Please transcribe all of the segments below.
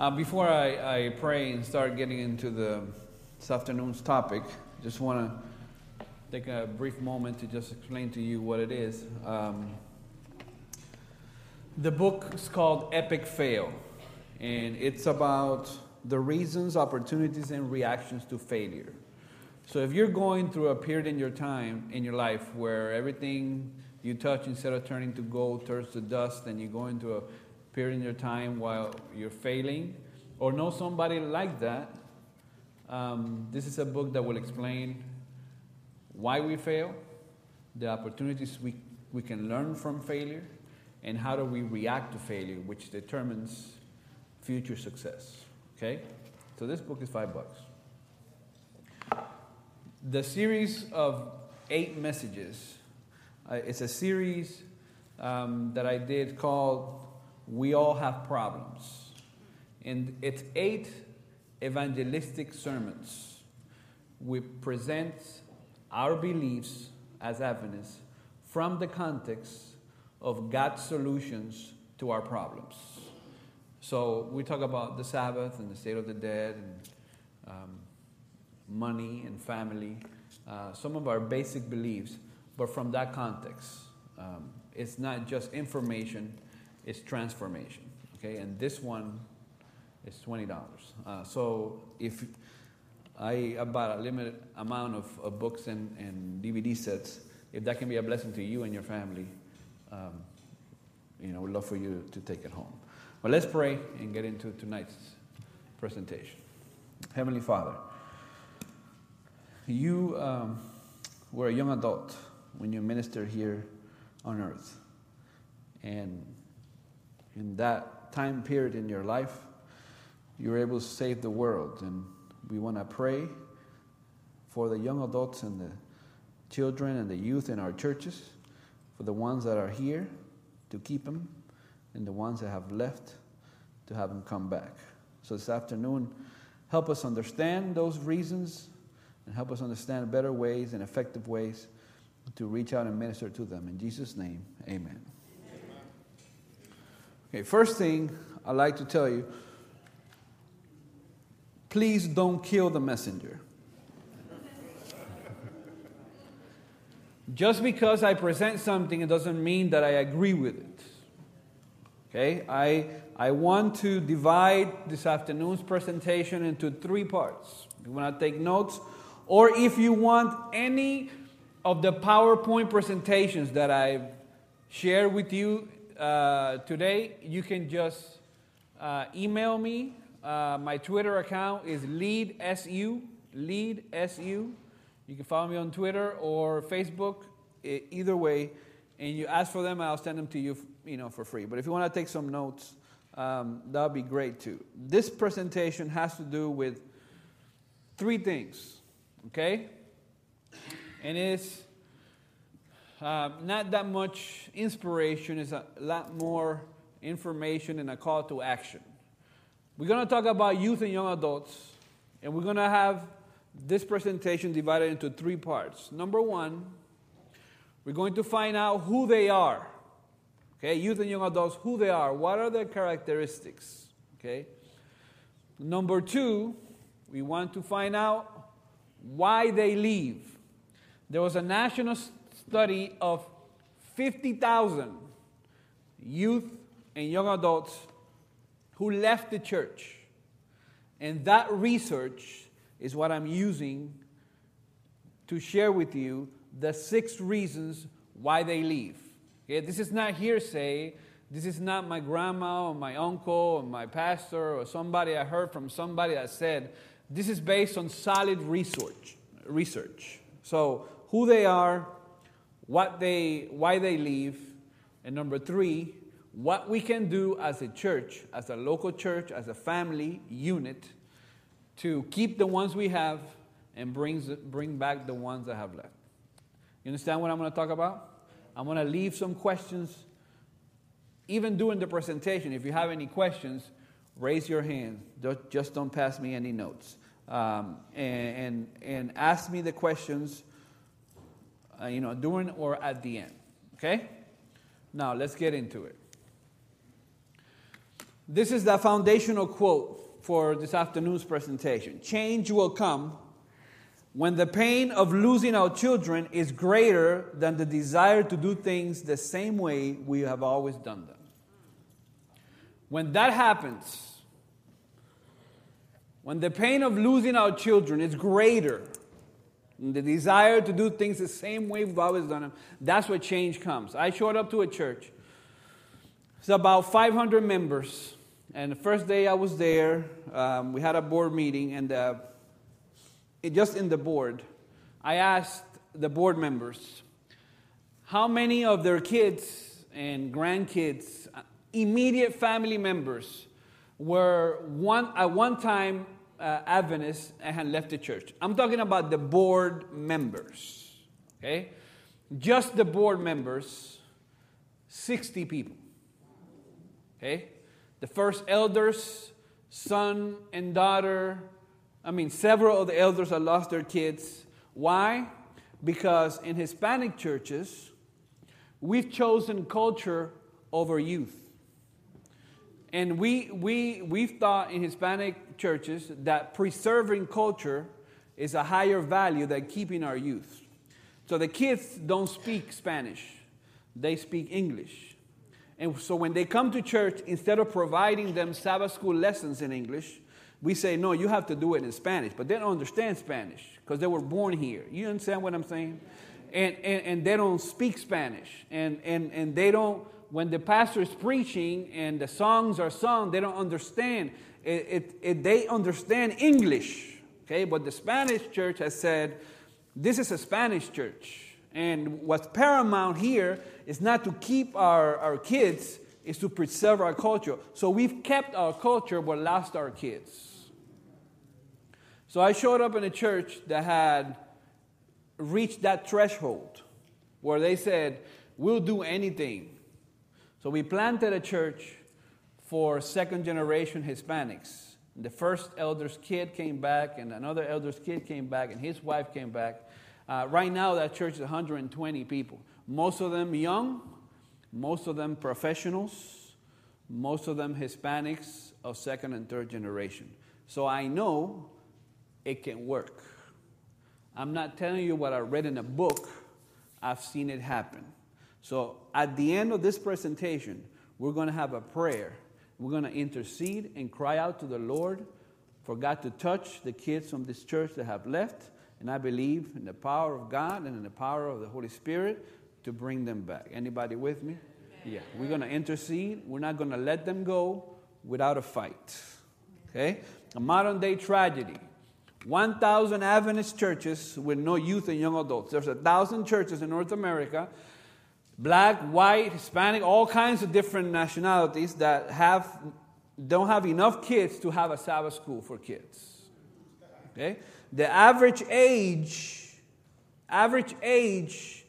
Uh, before I, I pray and start getting into the this afternoon's topic, just want to take a brief moment to just explain to you what it is. Um, the book is called Epic Fail, and it's about the reasons, opportunities, and reactions to failure. So if you're going through a period in your time, in your life, where everything you touch, instead of turning to gold, turns to dust, and you go into a period in your time while you're failing, or know somebody like that, um, this is a book that will explain why we fail, the opportunities we, we can learn from failure, and how do we react to failure, which determines future success. Okay? So this book is five bucks. The series of eight messages, uh, it's a series um, that I did called we all have problems. And it's eight evangelistic sermons. We present our beliefs as Adventists from the context of God's solutions to our problems. So we talk about the Sabbath and the state of the dead and um, money and family, uh, some of our basic beliefs, but from that context. Um, it's not just information is transformation. Okay, and this one is twenty dollars. Uh, so if I bought a limited amount of, of books and, and, DVD sets, if that can be a blessing to you and your family, um, you know, we'd love for you to take it home. But let's pray and get into tonight's presentation. Heavenly Father, you um, were a young adult when you ministered here on earth. And in that time period in your life, you were able to save the world. And we want to pray for the young adults and the children and the youth in our churches, for the ones that are here to keep them, and the ones that have left to have them come back. So this afternoon, help us understand those reasons and help us understand better ways and effective ways to reach out and minister to them. In Jesus' name, amen. Okay, first thing I'd like to tell you please don't kill the messenger. Just because I present something, it doesn't mean that I agree with it. Okay, I, I want to divide this afternoon's presentation into three parts. If you want to take notes, or if you want any of the PowerPoint presentations that I've shared with you uh, today, you can just uh, email me. Uh, my Twitter account is leadsu, leadsu. You can follow me on Twitter or Facebook, either way, and you ask for them, I'll send them to you, you know, for free. But if you want to take some notes, um, that would be great too. This presentation has to do with three things, okay? And it's uh, not that much inspiration, it's a lot more information and a call to action. We're going to talk about youth and young adults, and we're going to have this presentation divided into three parts. Number one, we're going to find out who they are. Okay, youth and young adults, who they are, what are their characteristics. Okay. Number two, we want to find out why they leave. There was a national study of 50,000 youth and young adults who left the church. And that research is what I'm using to share with you the six reasons why they leave. Okay? This is not hearsay. This is not my grandma or my uncle or my pastor or somebody I heard from somebody that said. This is based on solid research. Research. So who they are, what they, why they leave, and number three, what we can do as a church, as a local church, as a family unit, to keep the ones we have and brings, bring back the ones that have left. You understand what I'm going to talk about? I'm going to leave some questions, even during the presentation. If you have any questions, raise your hand. Just don't pass me any notes. Um, and, and, and ask me the questions Uh, you know, during or at the end. Okay? Now, let's get into it. This is the foundational quote for this afternoon's presentation. Change will come when the pain of losing our children is greater than the desire to do things the same way we have always done them. When that happens, when the pain of losing our children is greater the desire to do things the same way we've always done them, that's where change comes. I showed up to a church. It's about 500 members. And the first day I was there, um, we had a board meeting, and uh, it, just in the board, I asked the board members how many of their kids and grandkids, immediate family members, were one, at one time uh, Adventists and left the church. I'm talking about the board members, okay? Just the board members, 60 people, okay? The first elders, son and daughter, I mean, several of the elders have lost their kids. Why? Because in Hispanic churches, we've chosen culture over youth. And we, we, we've thought in Hispanic churches that preserving culture is a higher value than keeping our youth. So the kids don't speak Spanish, they speak English. And so when they come to church, instead of providing them Sabbath school lessons in English, we say, no, you have to do it in Spanish. But they don't understand Spanish because they were born here. You understand what I'm saying? And, and, and they don't speak Spanish. And, and, and they don't, when the pastor is preaching and the songs are sung, they don't understand. It, it, it, they understand English. Okay, but the Spanish church has said, this is a Spanish church. And what's paramount here is not to keep our, our kids, is to preserve our culture. So we've kept our culture but lost our kids. So I showed up in a church that had reached that threshold where they said, We'll do anything. So we planted a church for second generation Hispanics. The first elder's kid came back, and another elder's kid came back, and his wife came back. Uh, right now, that church is 120 people. Most of them young, most of them professionals, most of them Hispanics of second and third generation. So I know it can work. I'm not telling you what I read in a book, I've seen it happen. So at the end of this presentation, we're going to have a prayer. We're going to intercede and cry out to the Lord for God to touch the kids from this church that have left. And I believe in the power of God and in the power of the Holy Spirit to bring them back. Anybody with me? Yeah, we're going to intercede. We're not going to let them go without a fight. Okay? A modern day tragedy 1,000 Adventist churches with no youth and young adults. There's a thousand churches in North America, black, white, Hispanic, all kinds of different nationalities that have don't have enough kids to have a Sabbath school for kids. Okay? The average age, average age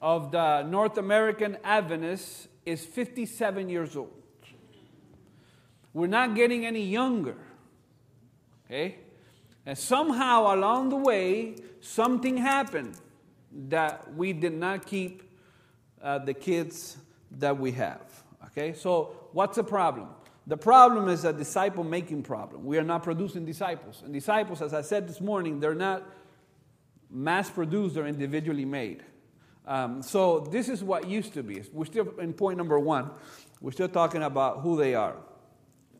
of the North American Adventists is 57 years old. We're not getting any younger. Okay? And somehow along the way, something happened that we did not keep uh, the kids that we have. Okay, so what's the problem? The problem is a disciple making problem. We are not producing disciples. And disciples, as I said this morning, they're not mass produced, they're individually made. Um, so this is what used to be. We're still in point number one. We're still talking about who they are.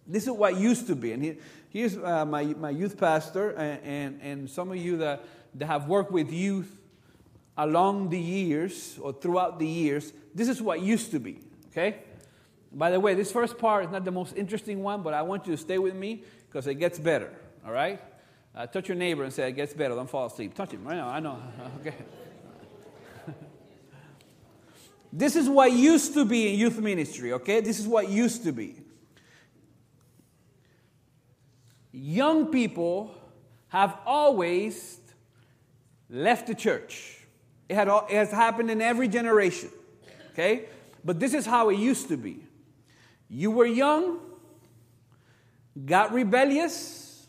This is what used to be. And he, here's uh, my, my youth pastor, and, and, and some of you that, that have worked with youth along the years or throughout the years. This is what used to be, okay? By the way, this first part is not the most interesting one, but I want you to stay with me because it gets better, all right? Uh, touch your neighbor and say, It gets better. Don't fall asleep. Touch him. right now. I know. Okay. this is what used to be in youth ministry, okay? This is what used to be. young people have always left the church. It, had, it has happened in every generation, okay? But this is how it used to be. You were young, got rebellious,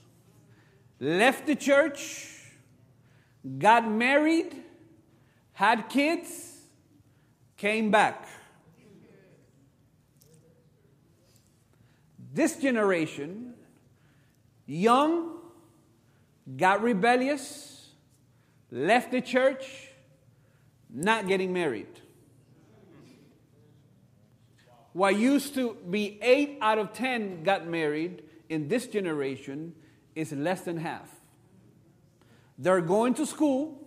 left the church, got married, had kids, came back. this generation, young, got rebellious, left the church, not getting married. What used to be eight out of ten got married in this generation is less than half. They're going to school,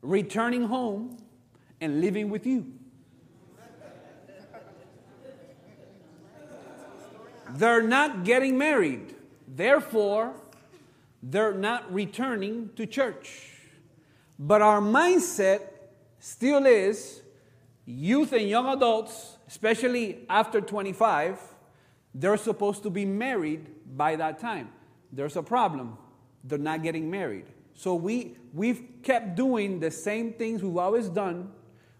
returning home, and living with you. They're not getting married. Therefore, they're not returning to church. But our mindset still is youth and young adults, especially after 25, they're supposed to be married by that time. There's a problem. They're not getting married. So we, we've kept doing the same things we've always done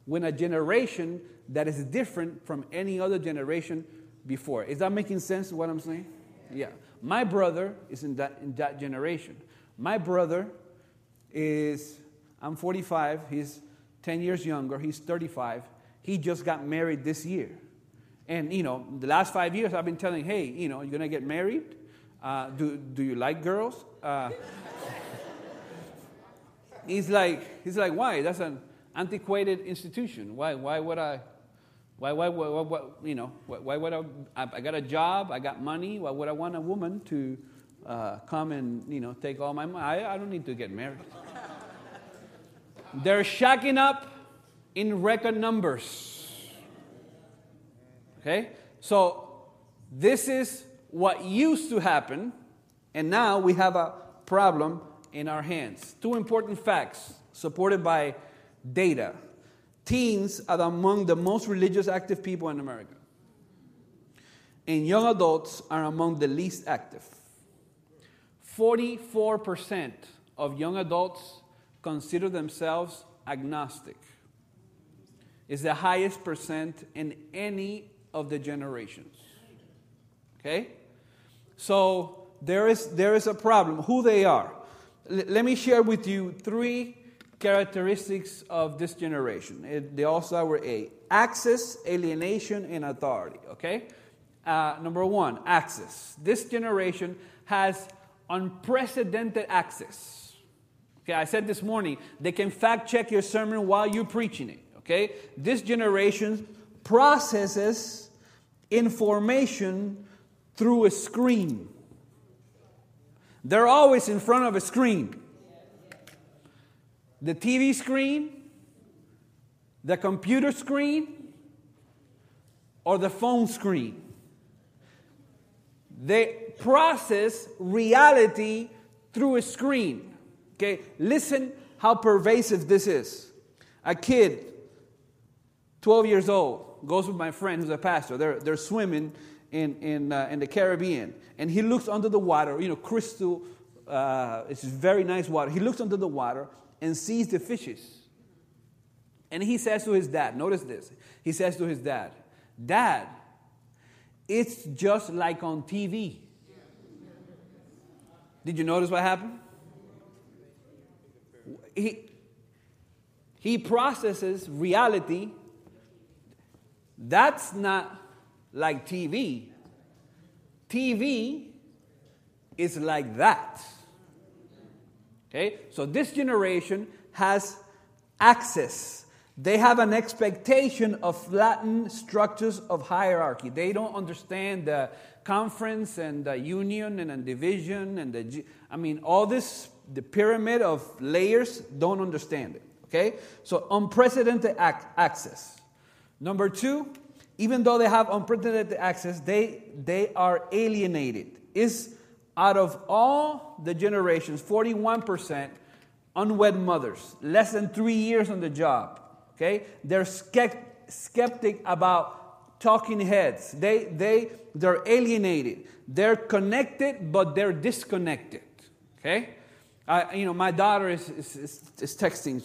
when a generation that is different from any other generation before. Is that making sense what I'm saying? Yeah. My brother is in that, in that generation. My brother is, I'm 45, he's 10 years younger, he's 35. He just got married this year. And, you know, the last five years I've been telling, hey, you know, you're going to get married? Uh, do, do you like girls? Uh, he's like, he's like, why? That's an antiquated institution. Why, why would I? Why, why, why, why you know, why, would I, I, got a job, I got money, why would I want a woman to uh, come and, you know, take all my money? I, I don't need to get married. They're shacking up in record numbers. Okay? So, this is what used to happen, and now we have a problem in our hands. Two important facts supported by data. Teens are among the most religious active people in America. And young adults are among the least active. 44% of young adults consider themselves agnostic. Is the highest percent in any of the generations. Okay? So there is, there is a problem. Who they are. L- let me share with you three characteristics of this generation. It, they start with A access, alienation, and authority. Okay? Uh, number one, access. This generation has unprecedented access. Okay, I said this morning, they can fact check your sermon while you're preaching it. Okay? This generation processes information through a screen. They're always in front of a screen the TV screen, the computer screen, or the phone screen. They process reality through a screen. Okay, listen how pervasive this is. A kid, 12 years old, goes with my friend who's a pastor. They're, they're swimming in, in, uh, in the Caribbean, and he looks under the water, you know, crystal, uh, it's very nice water. He looks under the water and sees the fishes. And he says to his dad, notice this. He says to his dad, Dad, it's just like on TV. Did you notice what happened? He, he processes reality. That's not like TV. TV is like that. Okay? So this generation has access. They have an expectation of flattened structures of hierarchy. They don't understand the conference and the union and the division and the, I mean, all this, the pyramid of layers, don't understand it. Okay? So unprecedented ac- access. Number two, even though they have unprecedented access, they, they are alienated. Is out of all the generations, 41% unwed mothers, less than three years on the job. Okay? They're skeptic about talking heads. They, they, they're alienated. They're connected, but they're disconnected. Okay? I, you know, my daughter is, is, is, is texting.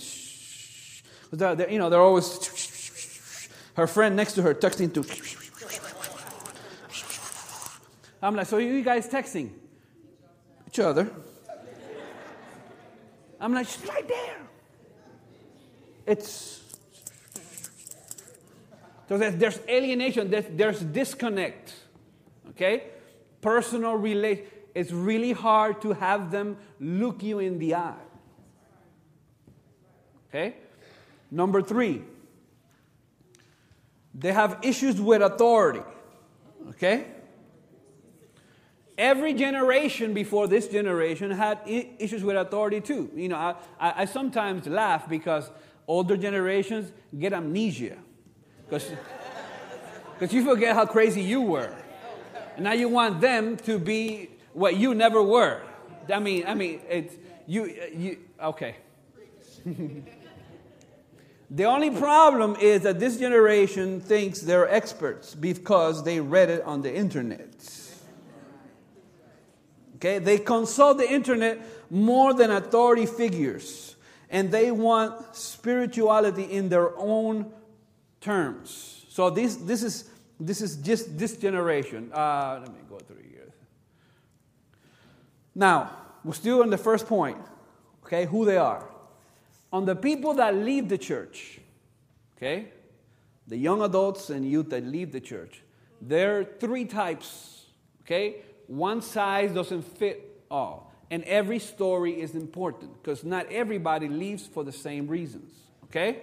They're, you know, they're always. Her friend next to her texting to. I'm like, so you guys texting? each other. I'm like, she's right there. It's so there's alienation, there's, disconnect. Okay? Personal relation. It's really hard to have them look you in the eye. Okay? Number three, they have issues with authority. Okay? Every generation before this generation had issues with authority too. You know, I, I, I sometimes laugh because older generations get amnesia. Because you forget how crazy you were. And now you want them to be what you never were. I mean, I mean, it's you, you okay. the only problem is that this generation thinks they're experts because they read it on the internet. Okay, they consult the internet more than authority figures, and they want spirituality in their own terms. So this, this is this is just this generation. Uh, let me go through. Now, we're still on the first point, okay, who they are. On the people that leave the church, okay, the young adults and youth that leave the church, there are three types, okay? One size doesn't fit all. And every story is important because not everybody leaves for the same reasons, okay?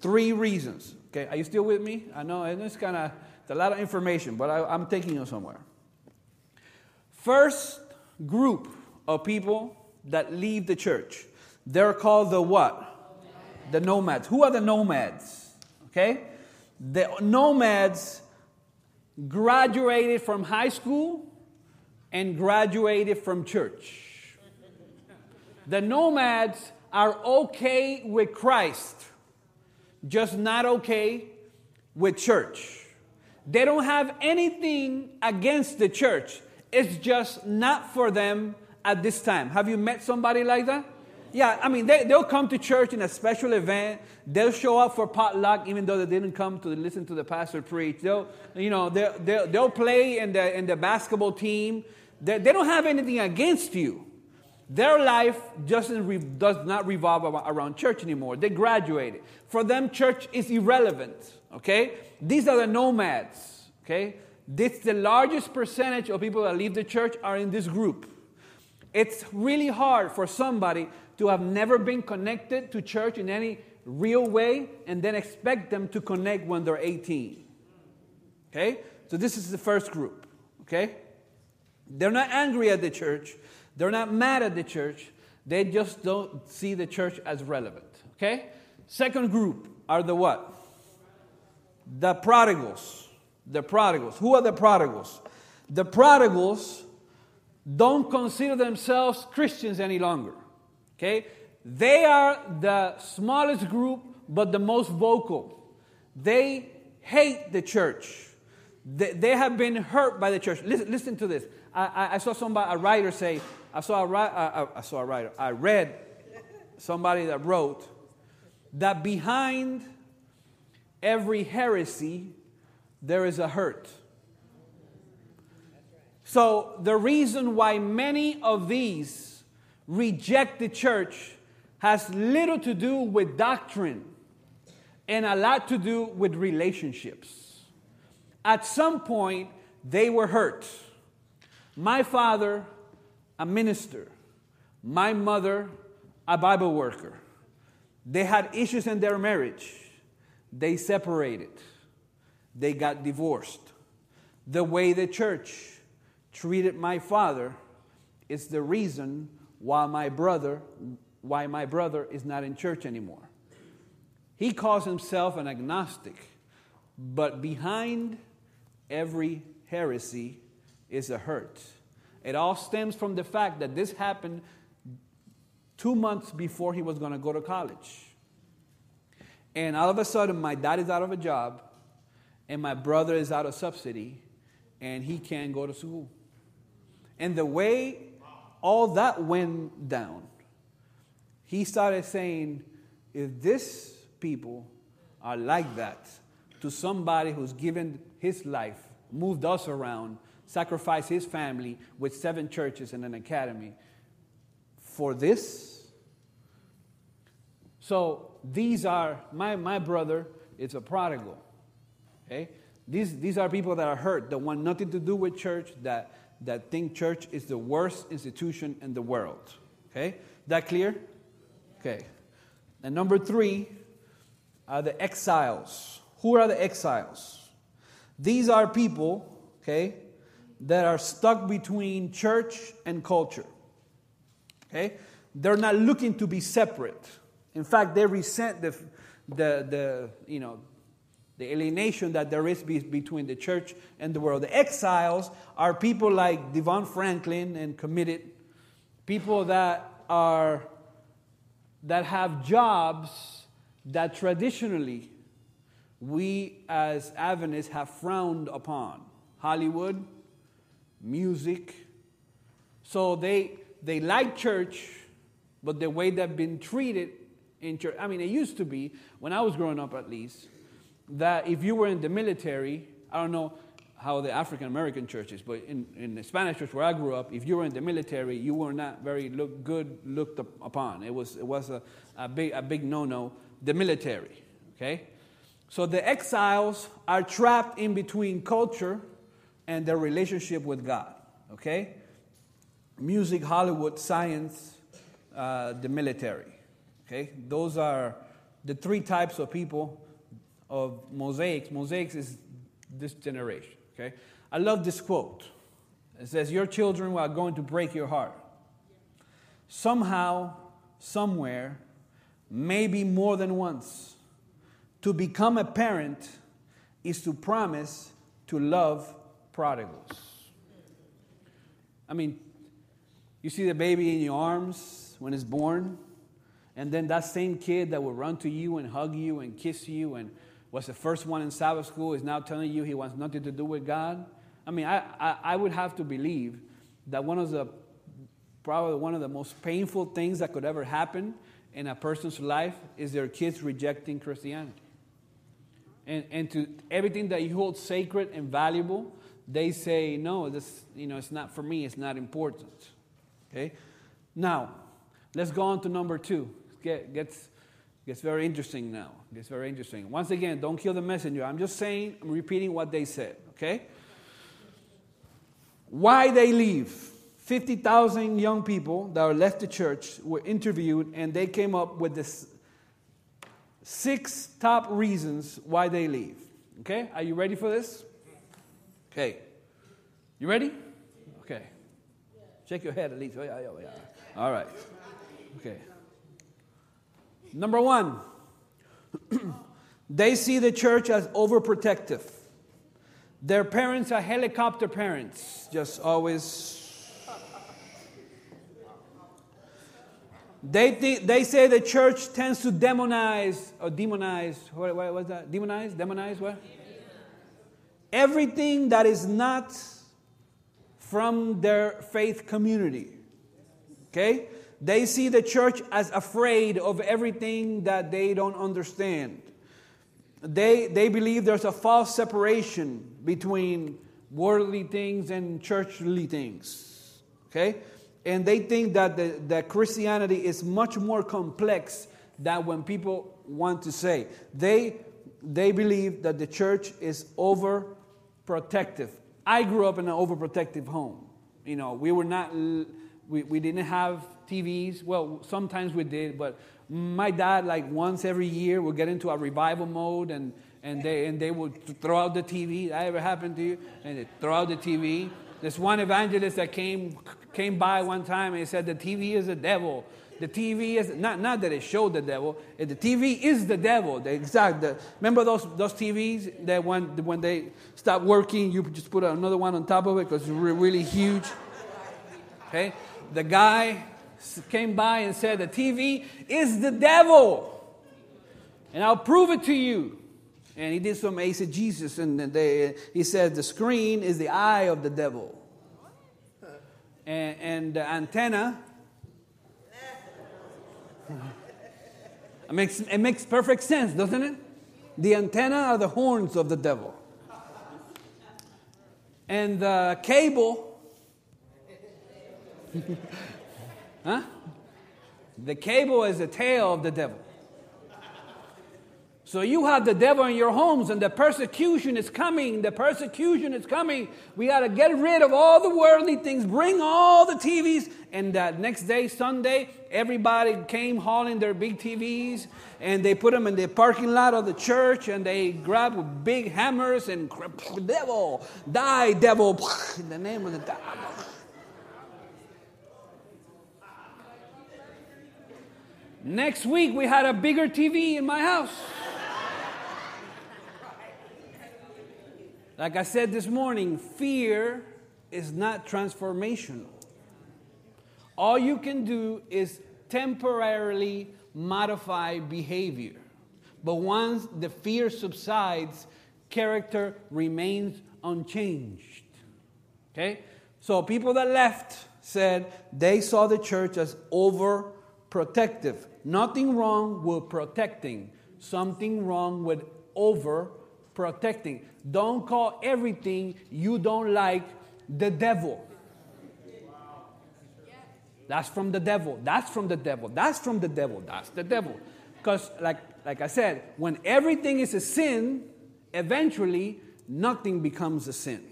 Three reasons, okay? Are you still with me? I know it's kind of a lot of information, but I, I'm taking you somewhere. First group of people that leave the church, they're called the what? The nomads. Who are the nomads? Okay? The nomads graduated from high school and graduated from church. The nomads are okay with Christ, just not okay with church. They don't have anything against the church. It's just not for them at this time. Have you met somebody like that? Yeah, I mean, they, they'll come to church in a special event. They'll show up for potluck, even though they didn't come to listen to the pastor preach. They'll, you know, they'll, they'll, they'll play in the, in the basketball team. They, they don't have anything against you. Their life doesn't re, does not revolve around church anymore. They graduated. For them, church is irrelevant. Okay? These are the nomads. Okay? This the largest percentage of people that leave the church are in this group. It's really hard for somebody to have never been connected to church in any real way and then expect them to connect when they're 18. Okay? So this is the first group. Okay? They're not angry at the church. They're not mad at the church. They just don't see the church as relevant. Okay? Second group are the what? the prodigals. The prodigals. Who are the prodigals? The prodigals don't consider themselves Christians any longer. Okay? They are the smallest group, but the most vocal. They hate the church. They, they have been hurt by the church. Listen, listen to this. I, I, I saw somebody, a writer say, I saw a, I, I saw a writer, I read somebody that wrote that behind every heresy, there is a hurt. So, the reason why many of these reject the church has little to do with doctrine and a lot to do with relationships. At some point, they were hurt. My father, a minister, my mother, a Bible worker. They had issues in their marriage. They separated, they got divorced. The way the church treated my father is the reason why my brother why my brother is not in church anymore. He calls himself an agnostic, but behind every heresy is a hurt. It all stems from the fact that this happened two months before he was going to go to college. And all of a sudden, my dad is out of a job, and my brother is out of subsidy, and he can't go to school. And the way all that went down, he started saying, if this people are like that to somebody who's given his life, moved us around, sacrificed his family with seven churches and an academy, for this? So these are, my, my brother is a prodigal. Okay? These, these are people that are hurt, that want nothing to do with church, that, that think church is the worst institution in the world. Okay? That clear? Okay. And number three are the exiles. Who are the exiles? These are people, okay, that are stuck between church and culture. Okay? They're not looking to be separate. In fact, they resent the, the, the you know, the alienation that there is between the church and the world. The exiles are people like DeVon Franklin and committed, people that are that have jobs that traditionally we as Adventists have frowned upon. Hollywood, music. So they they like church, but the way they've been treated in church. I mean, it used to be when I was growing up, at least that if you were in the military, I don't know how the African American church is, but in, in the Spanish church where I grew up, if you were in the military, you were not very look, good looked upon. It was, it was a, a big, a big no no, the military. Okay? So the exiles are trapped in between culture and their relationship with God. Okay? Music, Hollywood, science, uh, the military. Okay? Those are the three types of people of mosaics. Mosaics is this generation. Okay? I love this quote. It says, Your children are going to break your heart. Somehow, somewhere, maybe more than once, to become a parent is to promise to love prodigals. I mean, you see the baby in your arms when it's born, and then that same kid that will run to you and hug you and kiss you and was the first one in Sabbath school, is now telling you he wants nothing to do with God. I mean, I, I, I would have to believe that one of the, probably one of the most painful things that could ever happen in a person's life is their kids rejecting Christianity. And, and to everything that you hold sacred and valuable, they say, no, this, you know, it's not for me, it's not important. Okay? Now, let's go on to number two. Get, gets Gets very interesting now. Gets very interesting. Once again, don't kill the messenger. I'm just saying, I'm repeating what they said, okay? Why they leave. 50,000 young people that left the church were interviewed and they came up with this six top reasons why they leave. Okay? Are you ready for this? Okay. You ready? Okay. Shake your head at least. Oh, yeah, oh, oh, yeah. All right. Okay. Number one, they see the church as overprotective. Their parents are helicopter parents, just always. They, they say the church tends to demonize or demonize. What was that? Demonize? Demonize what? Everything that is not from their faith community. Okay? They see the church as afraid of everything that they don't understand. They, they believe there's a false separation between worldly things and churchly things. Okay? And they think that, the, that Christianity is much more complex than when people want to say. They, they believe that the church is overprotective. I grew up in an overprotective home. You know, we were not, we, we didn't have TVs. Well, sometimes we did, but my dad, like once every year, would get into a revival mode and, and, they, and they would throw out the TV. That ever happened to you? And they throw out the TV. There's one evangelist that came, came by one time and he said, The TV is the devil. The TV is not, not that it showed the devil. The TV is the devil. The exact. The, remember those those TVs that when when they stop working, you just put another one on top of it because it's really huge. Okay, the guy came by and said, The TV is the devil. And I'll prove it to you. And he did some eisegesis, and they, he said, The screen is the eye of the devil. And, and the antenna. It makes, it makes perfect sense, doesn't it? The antenna are the horns of the devil. And the cable Huh? The cable is the tail of the devil. So you have the devil in your homes, and the persecution is coming. The persecution is coming. We got to get rid of all the worldly things, bring all the TVs. And that next day, Sunday, everybody came hauling their big TVs, and they put them in the parking lot of the church, and they grabbed big hammers and devil, die, devil, in the name of the devil. Next week, we had a bigger TV in my house. Like I said this morning, fear is not transformational. All you can do is temporarily modify behavior. But once the fear subsides, character remains unchanged. Okay? So people that left said they saw the church as overprotective. Nothing wrong with protecting, something wrong with over protecting. Don't call everything you don't like the devil. That's from the devil. That's from the devil. That's from the devil. That's the devil. Because, like, like I said, when everything is a sin, eventually nothing becomes a sin.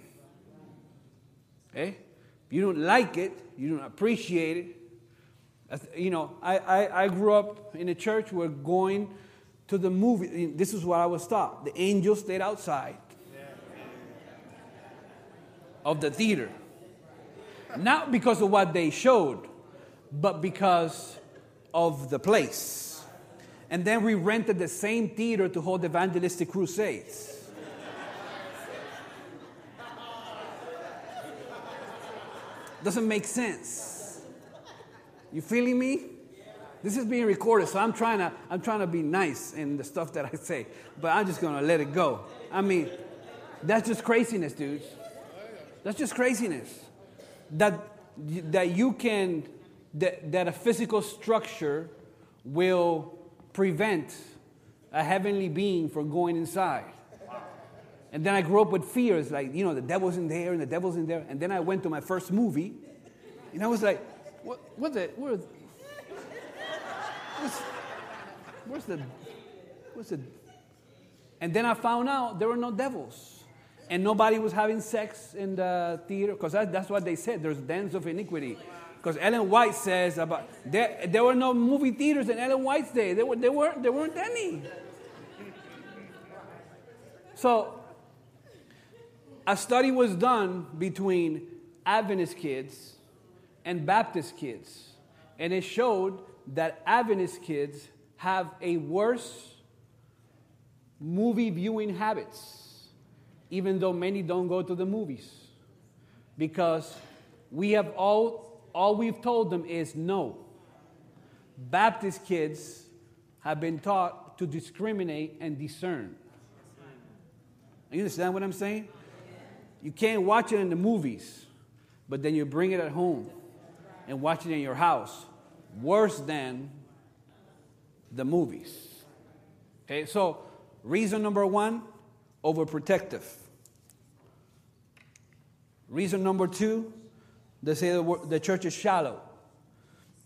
Okay? If you don't like it, you don't appreciate it. You know, I, I, I grew up in a church where going to the movie, this is what I was taught. The angels stayed outside of the theater. Not because of what they showed, but because of the place. And then we rented the same theater to hold evangelistic crusades. Doesn't make sense. You feeling me? This is being recorded, so I'm trying to I'm trying to be nice in the stuff that I say, but I'm just gonna let it go. I mean, that's just craziness, dudes. That's just craziness. That that you can that, that a physical structure will prevent a heavenly being from going inside. And then I grew up with fears, like, you know, the devil's in there and the devil's in there. And then I went to my first movie, and I was like, what, what the, where, where's, where's the, where's the, and then I found out there were no devils. And nobody was having sex in the theater, because that, that's what they said. There's dens of iniquity. Because Ellen White says about there, there were no movie theaters in Ellen White's day. There, were, there, weren't, there weren't any. So, a study was done between Adventist kids and Baptist kids, and it showed that Adventist kids have a worse movie viewing habits, even though many don't go to the movies, because we have all all we've told them is no. Baptist kids have been taught to discriminate and discern. You understand what I'm saying? You can't watch it in the movies, but then you bring it at home and watch it in your house. Worse than the movies. Okay, so reason number one overprotective. Reason number two they say the, church is shallow.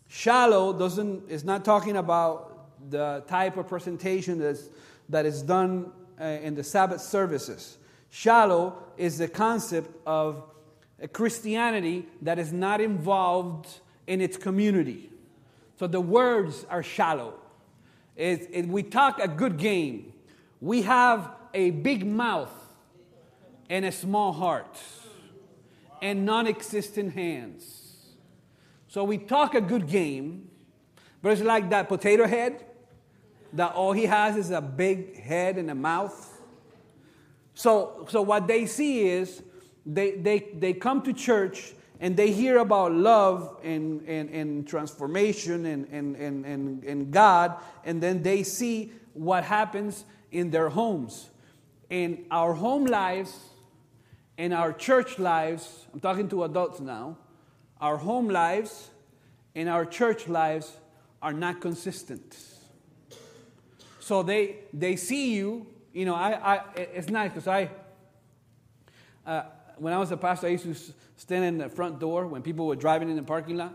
Shallow doesn't, is not talking about the type of presentation that's, that is done uh, in the Sabbath services. Shallow is the concept of a Christianity that is not involved in its community. So the words are shallow. It, it, we talk a good game. We have a big mouth and a small heart and non existent hands. So we talk a good game, but it's like that potato head that all he has is a big head and a mouth. So, so what they see is they, they, they come to church and they hear about love and, and, and transformation and, and, and, and, and God, and then they see what happens in their homes. In our home lives, in our church lives, I'm talking to adults now, our home lives and our church lives are not consistent. So they, they see you, you know, I, I, it's nice because I, uh, when I was a pastor, I used to stand in the front door when people were driving in the parking lot.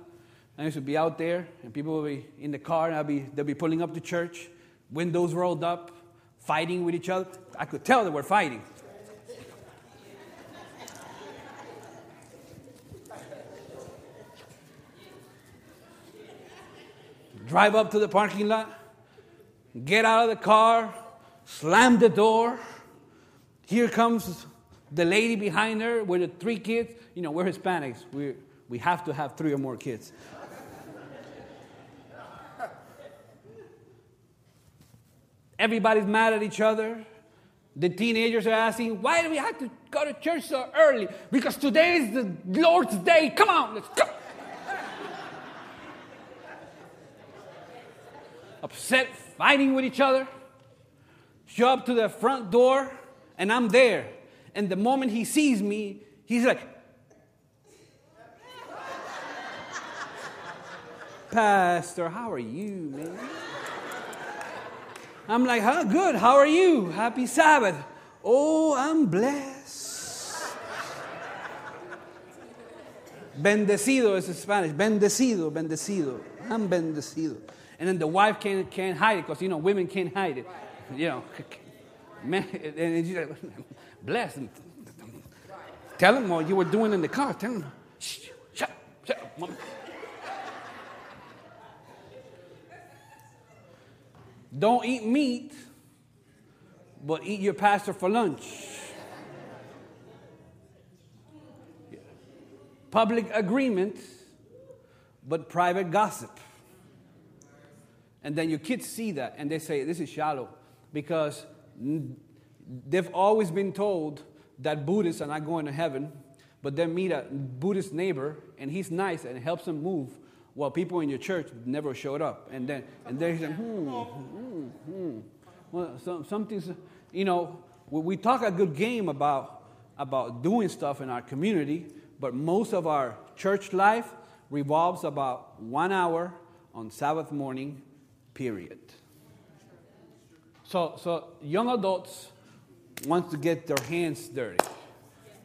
I used to be out there, and people would be in the car, and I'd be, they'd be pulling up to church, windows rolled up, fighting with each other. I could tell they were fighting. Drive up to the parking lot, get out of the car, slam the door. Here comes the lady behind her with the three kids. You know, we're Hispanics. We, we have to have three or more kids. Everybody's mad at each other. The teenagers are asking, why do we have to go to church so early? Because today is the Lord's day. Come on, let's go. Upset, fighting with each other. Show up to the front door, and I'm there. And the moment he sees me, he's like, Pastor, how are you, man? I'm like, huh, good. How are you? Happy Sabbath. Oh, I'm blessed. Bendecido is Spanish. Bendecido, bendecido. I'm bendecido. And then the wife can't, can't hide it because, you know, women can't hide it. You know, man, and she's like, blessed. Tell him what you were doing in the car. Tell him, shh, shut, shut up, Don't eat meat, but eat your pastor for lunch. Public agreement, but private gossip. And then your kids see that and they say, This is shallow. Because they've always been told that Buddhists are not going to heaven, but then meet a Buddhist neighbor and he's nice and helps them move well, people in your church never showed up. And then, and then they said, hmm, hmm, hmm. Well, some, something's, you know, we talk a good game about, about doing stuff in our community, but most of our church life revolves about one hour on Sabbath morning, period. So, so young adults want to get their hands dirty.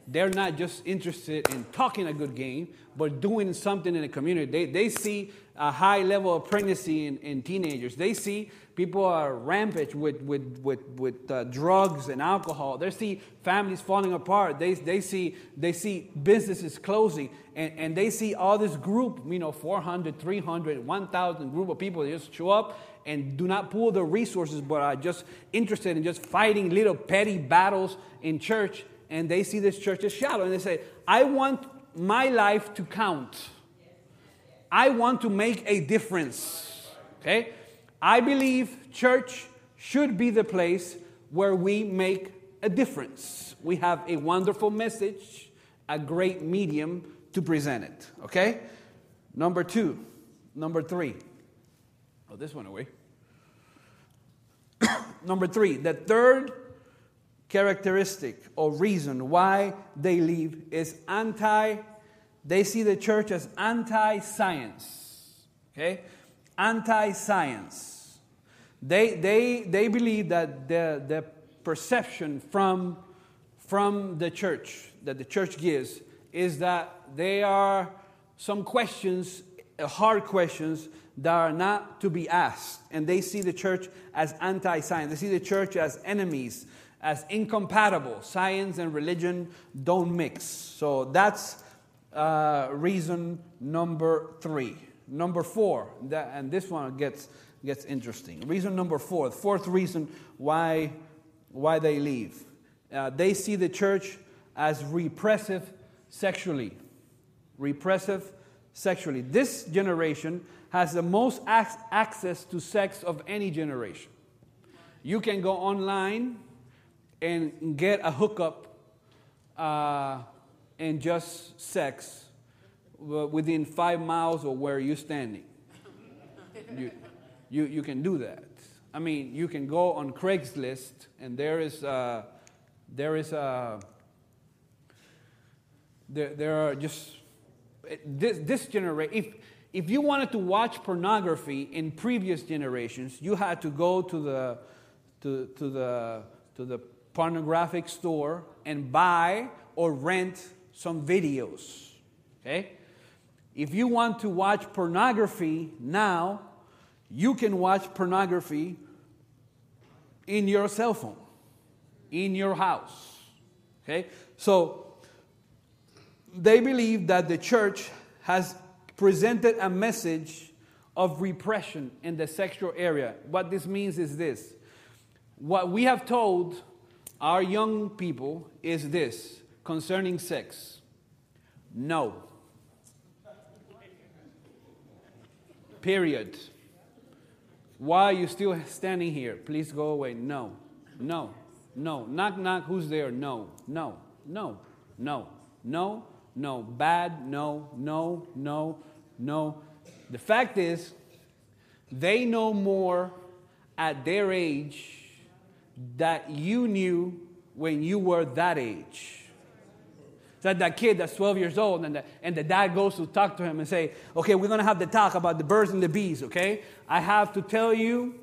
They're not just interested in talking a good game, but doing something in the community. They, they see a high level of pregnancy in, in teenagers. They see people are rampant with, with, with, with uh, drugs and alcohol. They see families falling apart. They, they, see, they see businesses closing. And, and they see all this group, you know, 400, 300, 1,000 group of people that just show up and do not pull the resources, but are just interested in just fighting little petty battles in church and they see this church as shallow and they say, I want my life to count. I want to make a difference. Okay? I believe church should be the place where we make a difference. We have a wonderful message, a great medium to present it. Okay? Number two, number three. Oh, this one away. number three, the third characteristic or reason why they leave is anti they see the church as anti-science okay anti-science they they they believe that the the perception from from the church that the church gives is that they are some questions uh, hard questions that are not to be asked and they see the church as anti-science they see the church as enemies as incompatible. Science and religion don't mix. So that's uh, reason number three. Number four, that, and this one gets, gets interesting. Reason number four, the fourth reason why, why they leave. Uh, they see the church as repressive sexually. Repressive sexually. This generation has the most ac- access to sex of any generation. You can go online and get a hookup uh, and just sex uh, within five miles of where you're standing. You, you, you can do that. I mean, you can go on Craigslist, and there is a, there is a, there, there are just this, this generation. If if you wanted to watch pornography in previous generations, you had to go to the to, to the to the pornographic store and buy or rent some videos. Okay? If you want to watch pornography now, you can watch pornography in your cell phone, in your house. Okay? So they believe that the church has presented a message of repression in the sexual area. What this means is this what we have told our young people is this concerning sex no. Period. Why are you still standing here? Please go away. No, no, no. Knock, knock. Who's there? No, no, no, no, no, no. Bad. No, no, no, no. The fact is, they know more at their age that you knew when you were that age. That that kid that's 12 years old and the, and the dad goes to talk to him and say, okay, we're going to have the talk about the birds and the bees, okay? I have to tell you,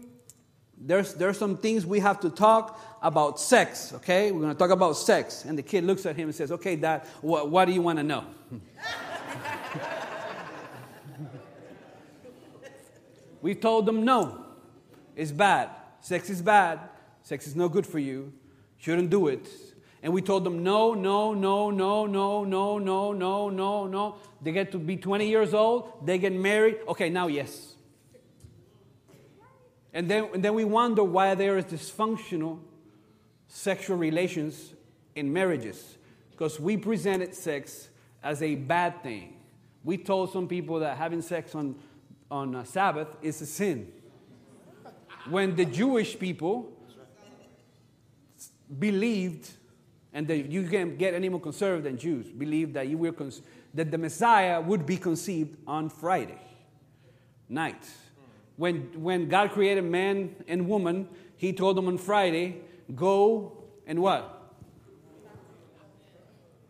there's, there's some things we have to talk about sex, okay? We're going to talk about sex. And the kid looks at him and says, okay, dad, what, what do you want to know? we told them no, it's bad. Sex is bad. Sex is no good for you. Shouldn't do it. And we told them, no, no, no, no, no, no, no, no, no, no. They get to be 20 years old, they get married. Okay, now yes. And then, and then we wonder why there is dysfunctional sexual relations in marriages. Because we presented sex as a bad thing. We told some people that having sex on, on Sabbath is a sin. When the Jewish people believed and that you can't get any more conservative than Jews, believe that you con- that the Messiah would be conceived on Friday night. When, when God created man and woman, he told them on Friday, go and what?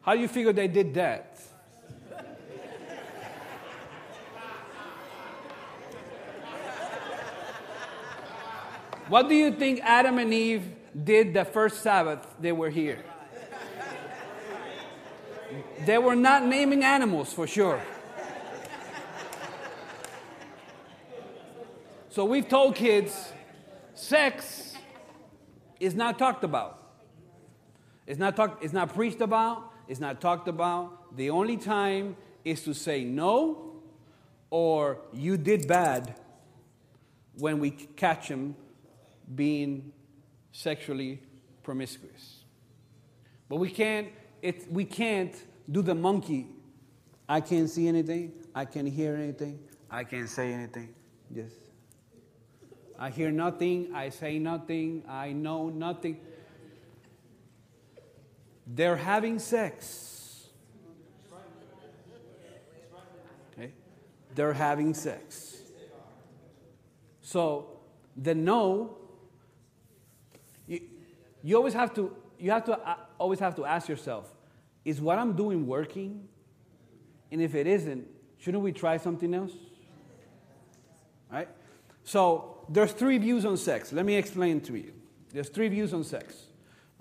How do you figure they did that? what do you think Adam and Eve did the first Sabbath they were here? They were not naming animals for sure. So we've told kids sex is not talked about. It's not, talked, it's not preached about, it's not talked about. The only time is to say no or you did bad when we catch them being sexually promiscuous. But we can't, it, we can't do the monkey. I can't see anything. I can't hear anything. I can't say anything. Yes. I hear nothing. I say nothing. I know nothing. They're having sex. Okay? They're having sex. So the no, you, you always have to you have to uh, always have to ask yourself is what I'm doing working? And if it isn't, shouldn't we try something else? Right? So there's three views on sex. Let me explain to you. There's three views on sex.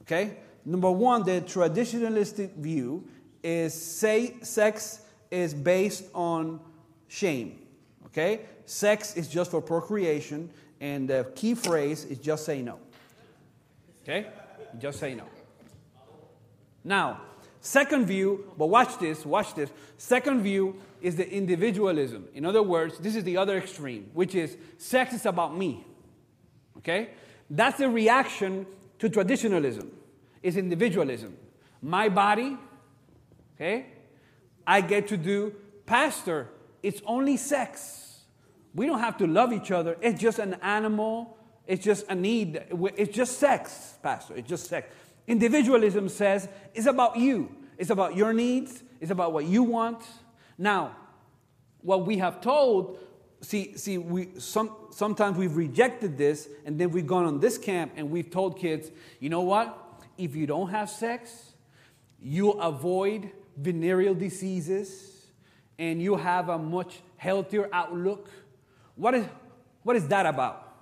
Okay? Number one, the traditionalistic view is say sex is based on shame. Okay? Sex is just for procreation, and the key phrase is just say no. Okay? Just say no. Now, Second view, but watch this, watch this. Second view is the individualism. In other words, this is the other extreme, which is sex is about me. Okay? That's the reaction to traditionalism, is individualism. My body, okay? I get to do, Pastor, it's only sex. We don't have to love each other. It's just an animal. It's just a need. It's just sex, Pastor. It's just sex. Individualism says it's about you, it's about your needs, it's about what you want. Now, what we have told, see, see, we some, sometimes we've rejected this, and then we've gone on this camp and we've told kids, you know what? If you don't have sex, you'll avoid venereal diseases and you have a much healthier outlook. What is, what is that about?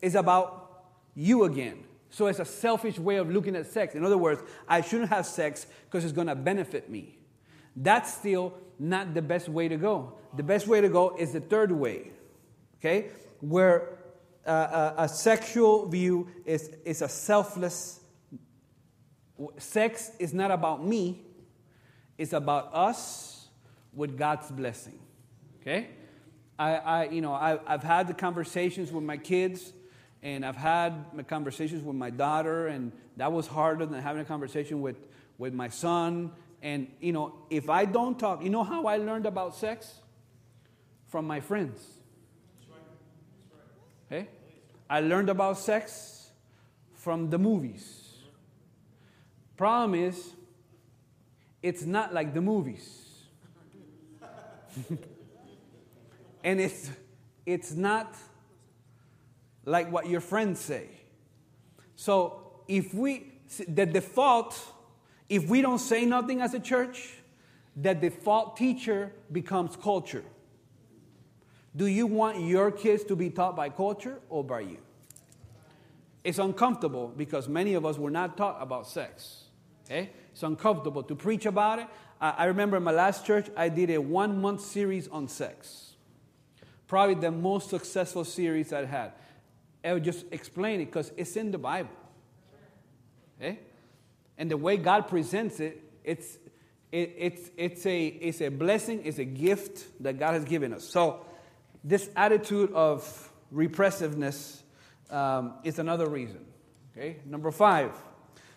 It's about you again. So it's a selfish way of looking at sex. In other words, I shouldn't have sex because it's going to benefit me. That's still not the best way to go. The best way to go is the third way, okay? Where uh, a, a sexual view is, is a selfless. Sex is not about me, it's about us with God's blessing. Okay? I, I you know, I, I've had the conversations with my kids, and I've had conversations with my daughter, and that was harder than having a conversation with, with my son. And, you know, if I don't talk, you know how I learned about sex? From my friends. Okay? I learned about sex from the movies. Problem is, it's not like the movies. and it's, it's not like what your friends say. So if we, the default, if we don't say nothing as a church, the default teacher becomes culture. Do you want your kids to be taught by culture or by you? It's uncomfortable because many of us were not taught about sex. Okay? It's uncomfortable to preach about it. I remember in my last church, I did a one month series on sex. Probably the most successful series I had. I would just explain it because it's in the Bible. Okay? And the way God presents it, it's, it, it's, it's, a, it's a blessing, it's a gift that God has given us. So, this attitude of repressiveness um, is another reason. Okay? Number five,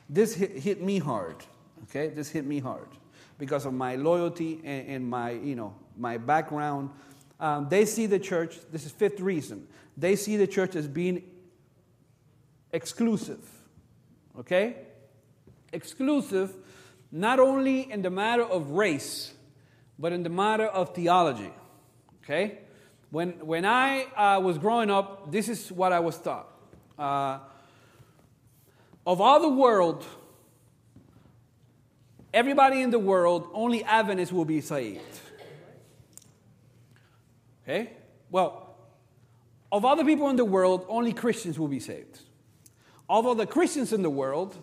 this hit, hit me hard. Okay? This hit me hard because of my loyalty and, and my, you know, my background. Um, they see the church, this is fifth reason, they see the church as being exclusive. Okay? Exclusive not only in the matter of race, but in the matter of theology. Okay? When, when I uh, was growing up, this is what I was taught. Uh, of all the world, everybody in the world, only Adventists will be saved. Okay? Well, of all the people in the world, only Christians will be saved. Of all the Christians in the world,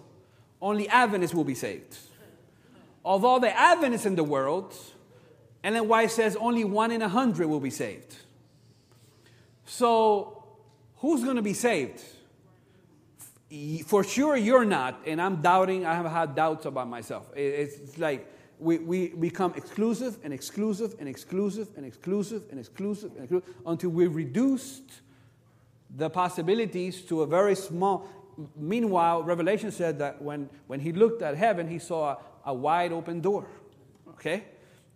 only Adventists will be saved. Of all the Adventists in the world, Ellen White says only one in a hundred will be saved. So, who's going to be saved? For sure, you're not, and I'm doubting. I have had doubts about myself. It's like we, we become exclusive and exclusive and exclusive and exclusive and exclusive and exclusive until we reduced the possibilities to a very small. Meanwhile, Revelation said that when, when he looked at heaven, he saw a, a wide open door. Okay?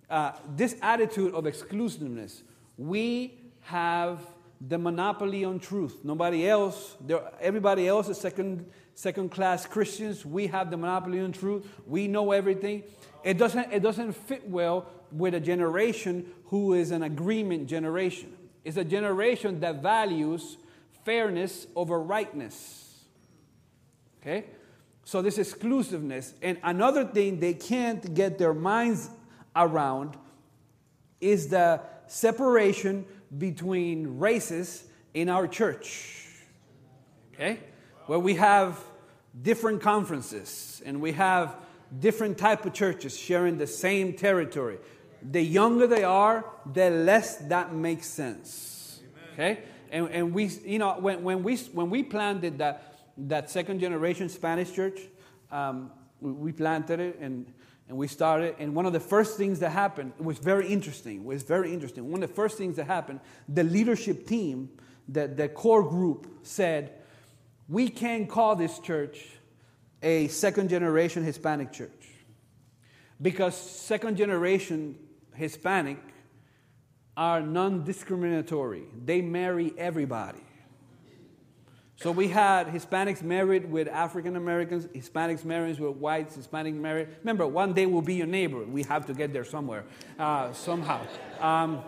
Uh, this attitude of exclusiveness, we have the monopoly on truth. Nobody else, everybody else is second, second class Christians. We have the monopoly on truth. We know everything. It doesn't, it doesn't fit well with a generation who is an agreement generation. It's a generation that values fairness over rightness. Okay? So, this exclusiveness. And another thing they can't get their minds around is the separation between races in our church. Okay? Where we have different conferences and we have different type of churches sharing the same territory. The younger they are, the less that makes sense. Okay? And, and we, you know, when, when, we, when we planted that, that second generation Spanish church, um, we, we planted it and and we started, and one of the first things that happened, was very interesting. It was very interesting. One of the first things that happened, the leadership team, the, the core group said, We can't call this church a second generation Hispanic church. Because second generation Hispanic are non discriminatory, they marry everybody. So we had Hispanics married with African Americans, Hispanics married with whites, Hispanic married. Remember, one day we'll be your neighbor. We have to get there somewhere, uh, somehow. Um,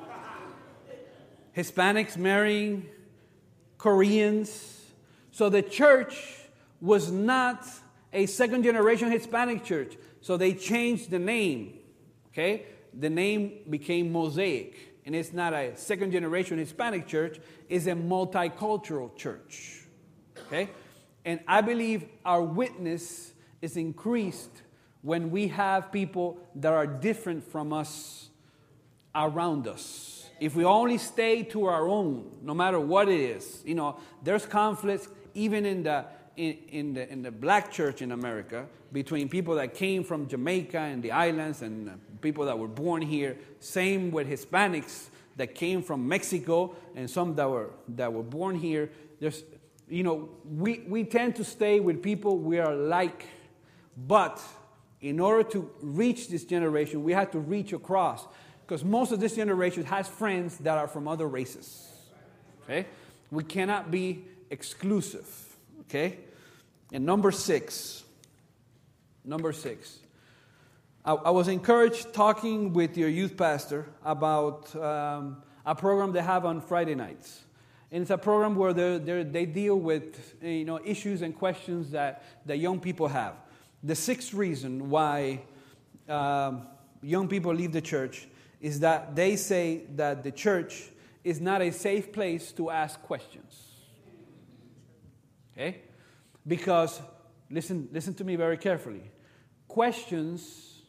Hispanics marrying Koreans. So the church was not a second generation Hispanic church. So they changed the name. Okay? The name became Mosaic. And it's not a second generation Hispanic church, it's a multicultural church. Okay? And I believe our witness is increased when we have people that are different from us around us. If we only stay to our own, no matter what it is, you know, there's conflicts even in the in, in, the, in the black church in America between people that came from Jamaica and the islands and people that were born here. Same with Hispanics that came from Mexico and some that were, that were born here. There's, you know, we, we tend to stay with people we are like, but in order to reach this generation, we have to reach across because most of this generation has friends that are from other races. Okay? We cannot be exclusive. Okay? And number six, number six, I, I was encouraged talking with your youth pastor about um, a program they have on Friday nights. And it's a program where they're, they're, they deal with you know, issues and questions that, that young people have. The sixth reason why um, young people leave the church is that they say that the church is not a safe place to ask questions. Okay? Because, listen, listen to me very carefully. Questions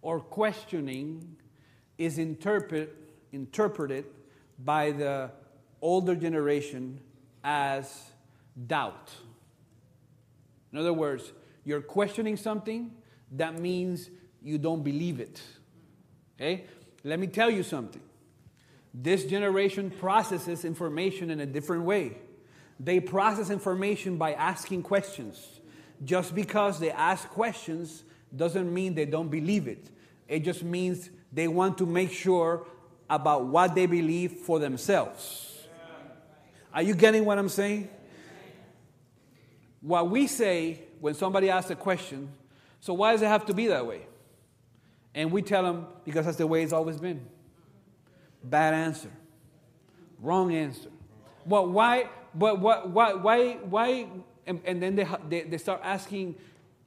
or questioning is interpret, interpreted by the older generation as doubt. In other words, you're questioning something, that means you don't believe it. Okay? Let me tell you something. This generation processes information in a different way. They process information by asking questions. Just because they ask questions doesn't mean they don't believe it. It just means they want to make sure about what they believe for themselves. Are you getting what I'm saying? What we say when somebody asks a question, so why does it have to be that way? And we tell them because that's the way it's always been. Bad answer. Wrong answer. Well, why, but what, why, why, why, and, and then they, they, they, start asking,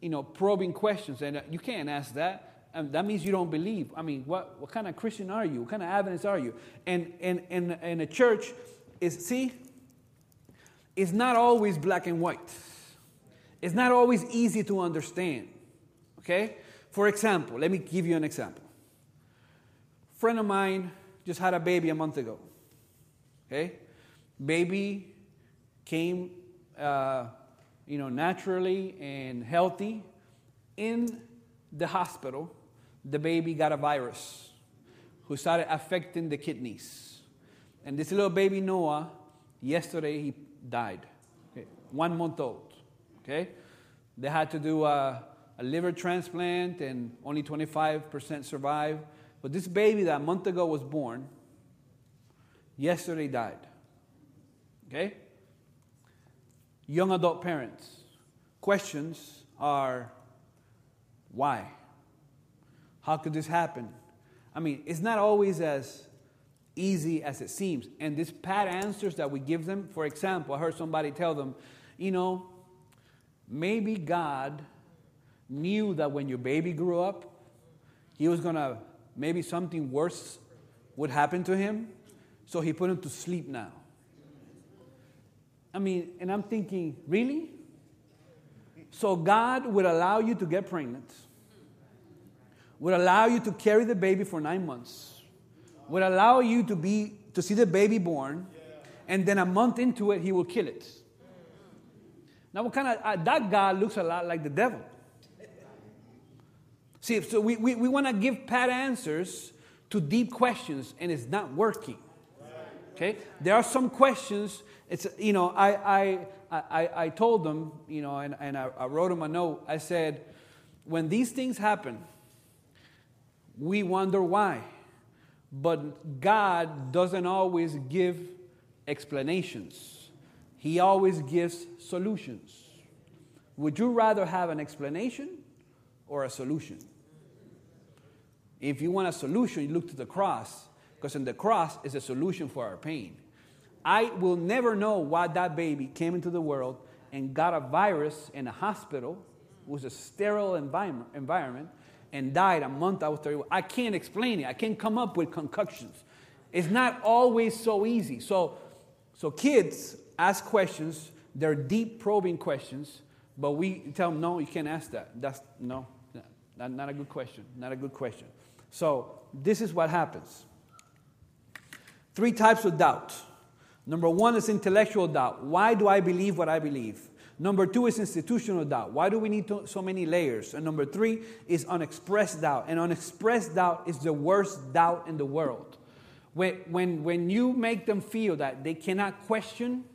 you know, probing questions, and uh, you can't ask that. And that means you don't believe. I mean, what, what kind of Christian are you? What kind of Adventist are you? And, and, and, and a church is, see, it's not always black and white. It's not always easy to understand. Okay? For example, let me give you an example. A friend of mine just had a baby a month ago. Okay? Baby came, uh, you know, naturally and healthy. In the hospital, the baby got a virus who started affecting the kidneys. And this little baby Noah, yesterday he died, okay? one month old. Okay, they had to do a, a liver transplant, and only 25% survived. But this baby that a month ago was born, yesterday died. Okay? Young adult parents, questions are why? How could this happen? I mean, it's not always as easy as it seems. And these pat answers that we give them, for example, I heard somebody tell them, you know, maybe God knew that when your baby grew up, he was going to, maybe something worse would happen to him, so he put him to sleep now. I mean, and I'm thinking, really? So God would allow you to get pregnant, would allow you to carry the baby for nine months, would allow you to be to see the baby born, and then a month into it, he will kill it. Now, what kind of uh, that God looks a lot like the devil. See, so we, we, we want to give pat answers to deep questions, and it's not working. Okay? There are some questions it's, you know, I, I, I, I told them, you know, and, and I, I wrote them a note. I said, when these things happen, we wonder why. But God doesn't always give explanations, He always gives solutions. Would you rather have an explanation or a solution? If you want a solution, you look to the cross, because in the cross is a solution for our pain. I will never know why that baby came into the world and got a virus in a hospital, it was a sterile environment, and died a month after. I can't explain it. I can't come up with concoctions. It's not always so easy. So, so kids ask questions. They're deep probing questions, but we tell them, no, you can't ask that. That's no, not, not a good question. Not a good question. So this is what happens. three types of doubt. Number one is intellectual doubt. Why do I believe what I believe? Number two is institutional doubt. Why do we need to, so many layers? And number three is unexpressed doubt. And unexpressed doubt is the worst doubt in the world. When, when, when you make them feel that they cannot question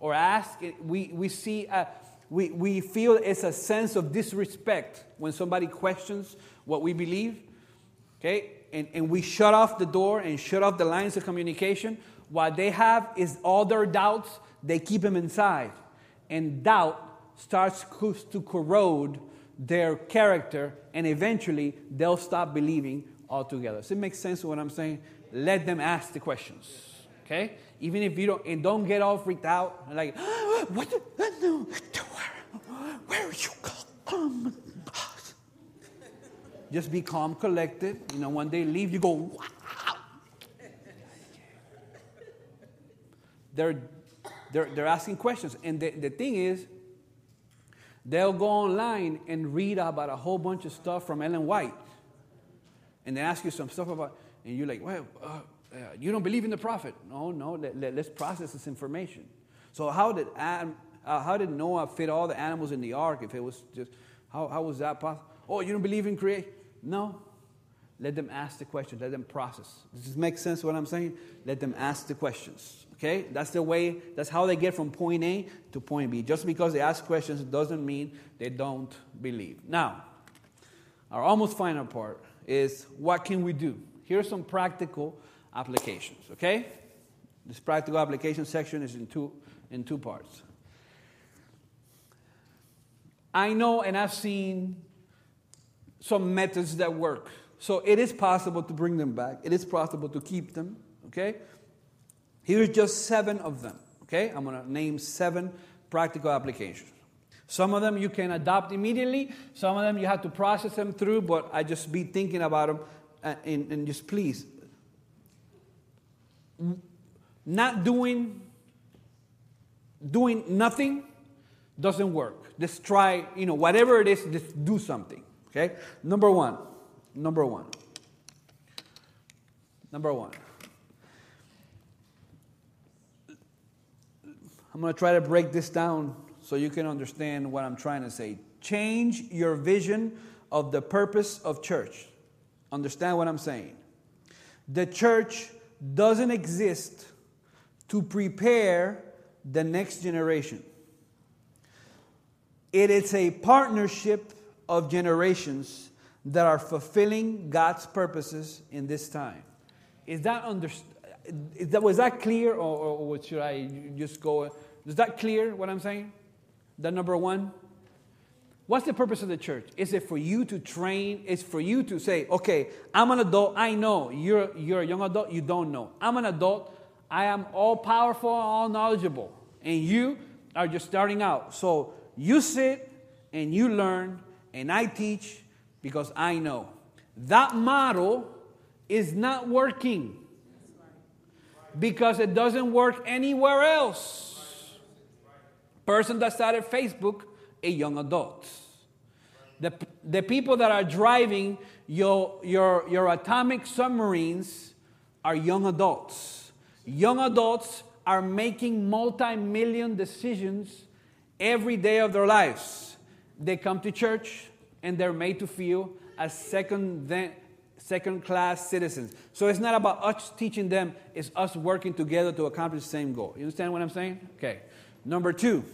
or ask, we, we see a, we, we feel it's a sense of disrespect when somebody questions what we believe. Okay? And, and we shut off the door and shut off the lines of communication. What they have is all their doubts, they keep them inside and doubt starts to corrode their character, and eventually they'll stop believing altogether. Does it make sense what I'm saying? Let them ask the questions. Okay? Even if you don't, and don't get all freaked out, like, what? The, no, where, where you come? Just be calm, collected. You know, when they leave, you go, wow. They're they're, they're asking questions. And the, the thing is, they'll go online and read about a whole bunch of stuff from Ellen White. And they ask you some stuff about, and you're like, well, uh, uh, you don't believe in the prophet. No, no, let, let, us process this information. So how did, Adam, uh, how did Noah fit all the animals in the ark if it was just, how, how was that possible? Oh, you don't believe in creation? No. Let them ask the questions. Let them process. Does this make sense what I'm saying? Let them ask the questions. Okay? That's the way, that's how they get from point A to point B. Just because they ask questions doesn't mean they don't believe. Now, our almost final part is what can we do? Here are some practical applications, okay? This practical application section is in two, in two parts. I know and I've seen some methods that work. So it is possible to bring them back, it is possible to keep them, okay? Here's just seven of them. Okay? I'm going to name seven practical applications. Some of them you can adopt immediately, some of them you have to process them through, but I just be thinking about them uh, and, and just please. Not doing doing nothing doesn't work. Just try, you know, whatever it is, just do something. Okay? Number one. Number one. Number one. I'm going to try to break this down so you can understand what I'm trying to say. Change your vision of the purpose of church. Understand what I'm saying? The church doesn't exist to prepare the next generation. It is a partnership of generations that are fulfilling God's purposes in this time. Is that understood? Was that clear, or, or should I just go is that clear what I'm saying? That number one? What's the purpose of the church? Is it for you to train? Is for you to say, okay, I'm an adult, I know. You're, you're a young adult, you don't know. I'm an adult, I am all powerful, all knowledgeable. And you are just starting out. So you sit and you learn, and I teach because I know. That model is not working because it doesn't work anywhere else person that started Facebook, a young adult. The, the people that are driving your, your, your atomic submarines are young adults. Young adults are making multi million decisions every day of their lives. They come to church and they're made to feel as second, then second class citizens. So it's not about us teaching them, it's us working together to accomplish the same goal. You understand what I'm saying? Okay. Number two,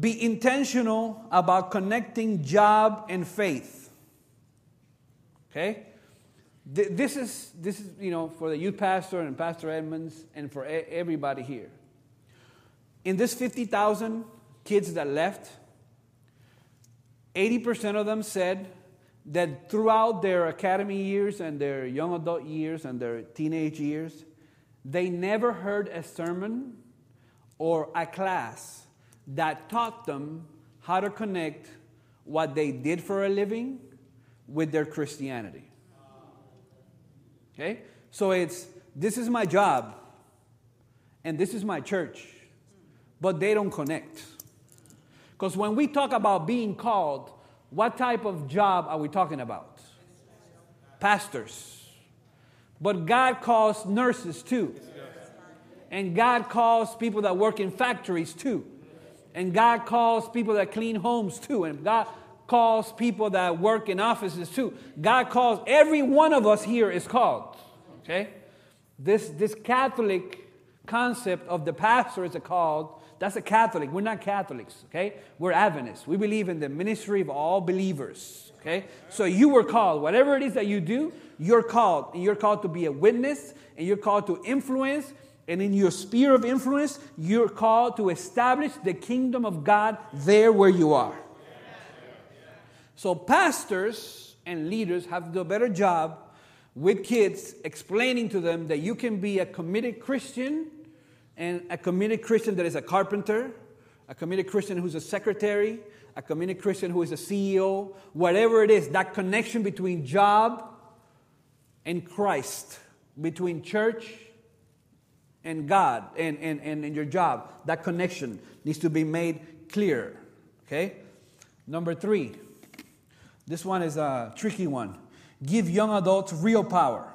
be intentional about connecting job and faith. Okay? This is, this is, you know, for the youth pastor and Pastor Edmonds and for everybody here. In this 50,000 kids that left, 80% of them said that throughout their academy years and their young adult years and their teenage years, they never heard a sermon or a class that taught them how to connect what they did for a living with their Christianity. Okay? So it's this is my job and this is my church, but they don't connect. Because when we talk about being called, what type of job are we talking about? Pastors. But God calls nurses too. And God calls people that work in factories too. And God calls people that clean homes too. And God calls people that work in offices too. God calls every one of us here is called. Okay? This, this Catholic concept of the pastor is a called. That's a Catholic. We're not Catholics, okay? We're Adventists. We believe in the ministry of all believers, okay? So you were called. Whatever it is that you do, you're called. And you're called to be a witness, and you're called to influence, and in your sphere of influence, you're called to establish the kingdom of God there where you are. So, pastors and leaders have to do a better job with kids explaining to them that you can be a committed Christian and a committed Christian that is a carpenter, a committed Christian who's a secretary, a committed Christian who is a CEO, whatever it is, that connection between job and Christ, between church and God and, and, and, and your job. That connection needs to be made clear. Okay? Number three, this one is a tricky one. Give young adults real power.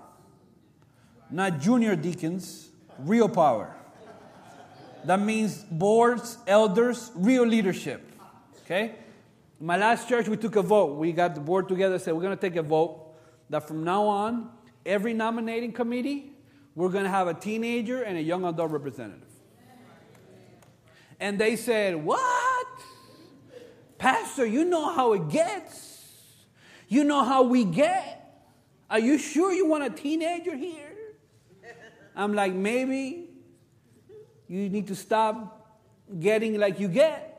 Not junior deacons, real power. That means boards, elders, real leadership. Okay? In my last church, we took a vote. We got the board together said, we're going to take a vote that from now on, every nominating committee we're going to have a teenager and a young adult representative. And they said, What? Pastor, you know how it gets. You know how we get. Are you sure you want a teenager here? I'm like, Maybe you need to stop getting like you get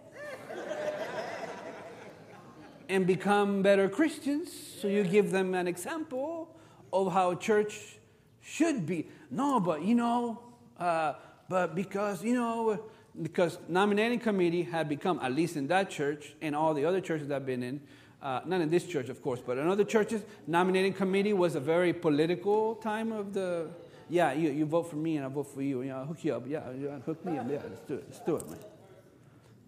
and become better Christians so you give them an example of how church should be. No, but you know, uh, but because, you know, because nominating committee had become, at least in that church and all the other churches I've been in, uh, not in this church, of course, but in other churches, nominating committee was a very political time of the, yeah, you, you vote for me and I vote for you. Yeah, I'll hook you up. Yeah, hook me up. Yeah, let's do it. Let's do it, man.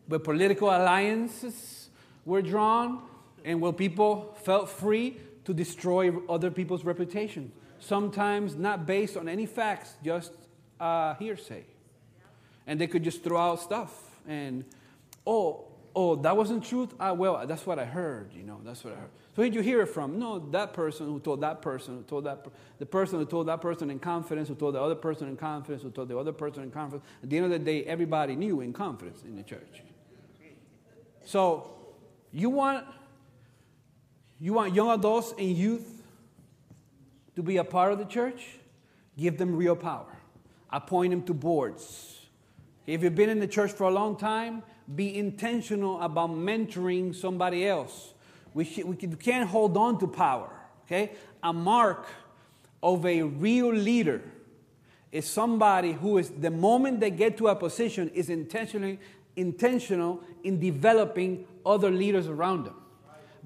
But political alliances were drawn, and where people felt free to destroy other people's reputation sometimes not based on any facts, just uh, hearsay. And they could just throw out stuff. And, oh, oh, that wasn't truth? Ah, well, that's what I heard, you know, that's what I heard. So who did you hear it from? No, that person who told that person, who told that, the person who told that person in confidence, who told the other person in confidence, who told the other person in confidence. At the end of the day, everybody knew in confidence in the church. So, you want, you want young adults and youth to be a part of the church, give them real power. Appoint them to boards. If you've been in the church for a long time, be intentional about mentoring somebody else. We, sh- we can't hold on to power, okay? A mark of a real leader is somebody who is, the moment they get to a position, is intentionally intentional in developing other leaders around them.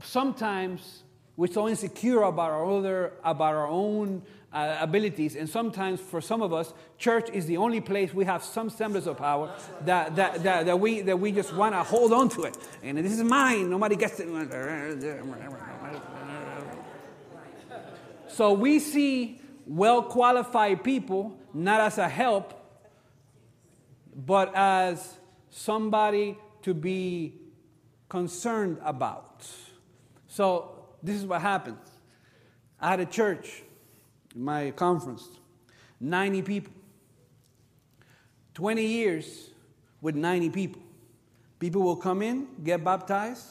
Sometimes we're so insecure about our, other, about our own uh, abilities. And sometimes, for some of us, church is the only place we have some semblance of power that, that, that, that we, that we just want to hold on to it. And this is mine. Nobody gets it. So we see well qualified people not as a help, but as somebody to be concerned about. So this is what happened. I had a church, my conference, 90 people. 20 years with 90 people. People will come in, get baptized,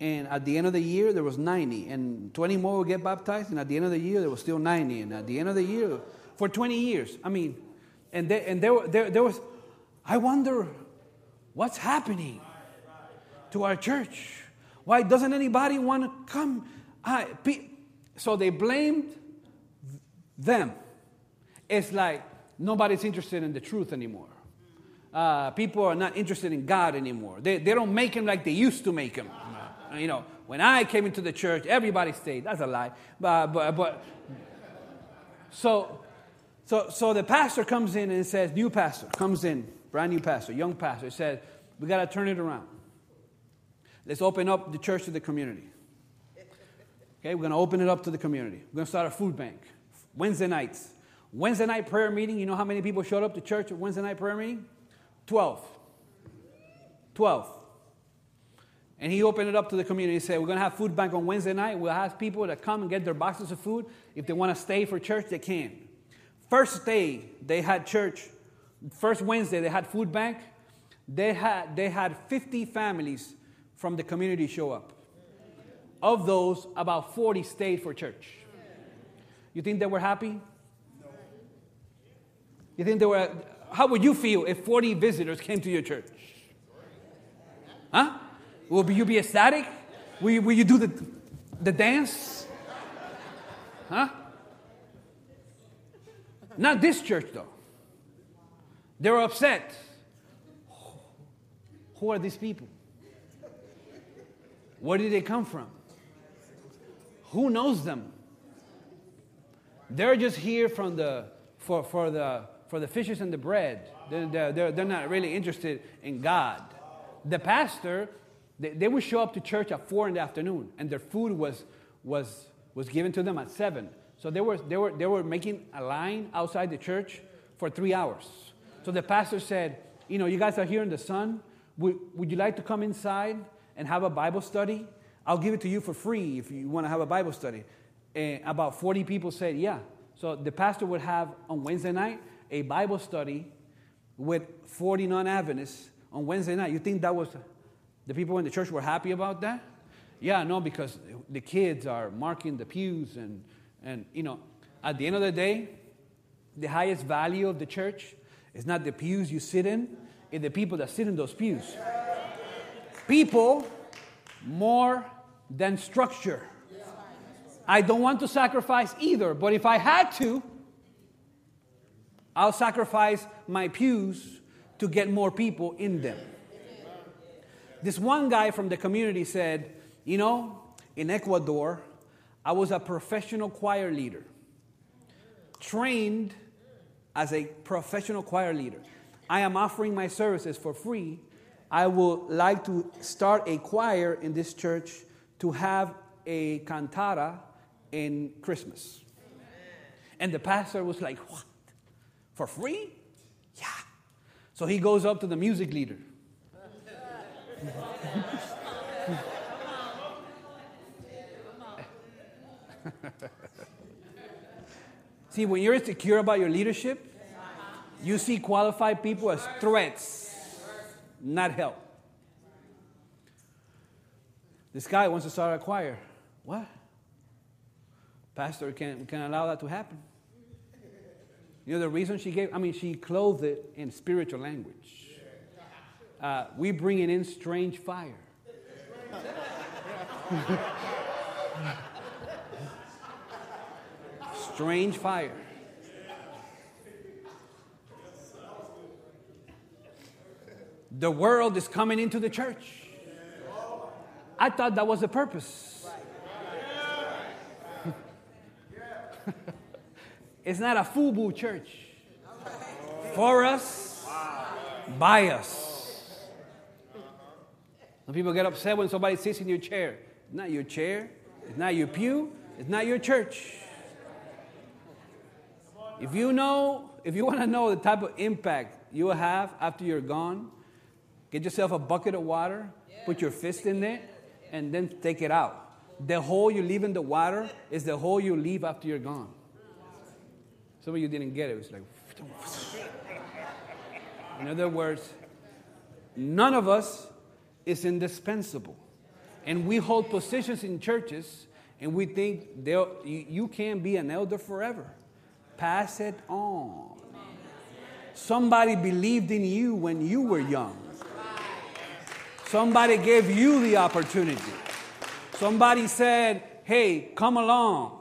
and at the end of the year there was 90, and 20 more will get baptized, and at the end of the year there was still 90, and at the end of the year, for 20 years. I mean, and there, and there, there, there was, I wonder what's happening to our church. Why doesn't anybody want to come? I, so they blamed them. It's like nobody's interested in the truth anymore. Uh, people are not interested in God anymore. They, they don't make him like they used to make him. Uh, you know, when I came into the church, everybody stayed. That's a lie. But, but, but so, so, so the pastor comes in and says, new pastor comes in, brand new pastor, young pastor, says, we got to turn it around. Let's open up the church to the community. Okay, we're going to open it up to the community. We're going to start a food bank. Wednesday nights. Wednesday night prayer meeting, you know how many people showed up to church at Wednesday night prayer meeting? 12. 12. And he opened it up to the community. He said, We're going to have food bank on Wednesday night. We'll ask people that come and get their boxes of food. If they want to stay for church, they can. First day they had church, first Wednesday they had food bank. They had, they had 50 families from the community show up. Of those, about 40 stayed for church. You think they were happy? You think they were, how would you feel if 40 visitors came to your church? Huh? Will you be ecstatic? Will you, will you do the, the dance? Huh? Not this church, though. They were upset. Who are these people? Where did they come from? Who knows them? They're just here from the, for, for, the, for the fishes and the bread. They're, they're, they're not really interested in God. The pastor, they, they would show up to church at 4 in the afternoon, and their food was, was, was given to them at 7. So they were, they, were, they were making a line outside the church for three hours. So the pastor said, You know, you guys are here in the sun. Would, would you like to come inside and have a Bible study? I'll give it to you for free if you want to have a Bible study. And about 40 people said, Yeah. So the pastor would have on Wednesday night a Bible study with 40 non Adventists on Wednesday night. You think that was the people in the church were happy about that? Yeah, no, because the kids are marking the pews and and, you know, at the end of the day, the highest value of the church is not the pews you sit in, it's the people that sit in those pews. People more than structure. I don't want to sacrifice either, but if I had to, I'll sacrifice my pews to get more people in them. This one guy from the community said, You know, in Ecuador, I was a professional choir leader, trained as a professional choir leader. I am offering my services for free. I would like to start a choir in this church to have a cantata in Christmas. And the pastor was like, What? For free? Yeah. So he goes up to the music leader. see, when you're insecure about your leadership, you see qualified people as threats, not help. This guy wants to start a choir. What? Pastor can can allow that to happen. You know the reason she gave? I mean, she clothed it in spiritual language. Uh, we bringing in strange fire. strange fire. The world is coming into the church. I thought that was the purpose. it's not a FUBU church. For us, by us. Some people get upset when somebody sits in your chair. It's not your chair, it's not your pew, it's not your church. If you know, if you want to know the type of impact you will have after you're gone, get yourself a bucket of water, put your fist in there, and then take it out. The hole you leave in the water is the hole you leave after you're gone. Some of you didn't get it. It was like, in other words, none of us is indispensable. And we hold positions in churches and we think you, you can't be an elder forever. Pass it on. Somebody believed in you when you were young. Somebody gave you the opportunity. Somebody said, hey, come along.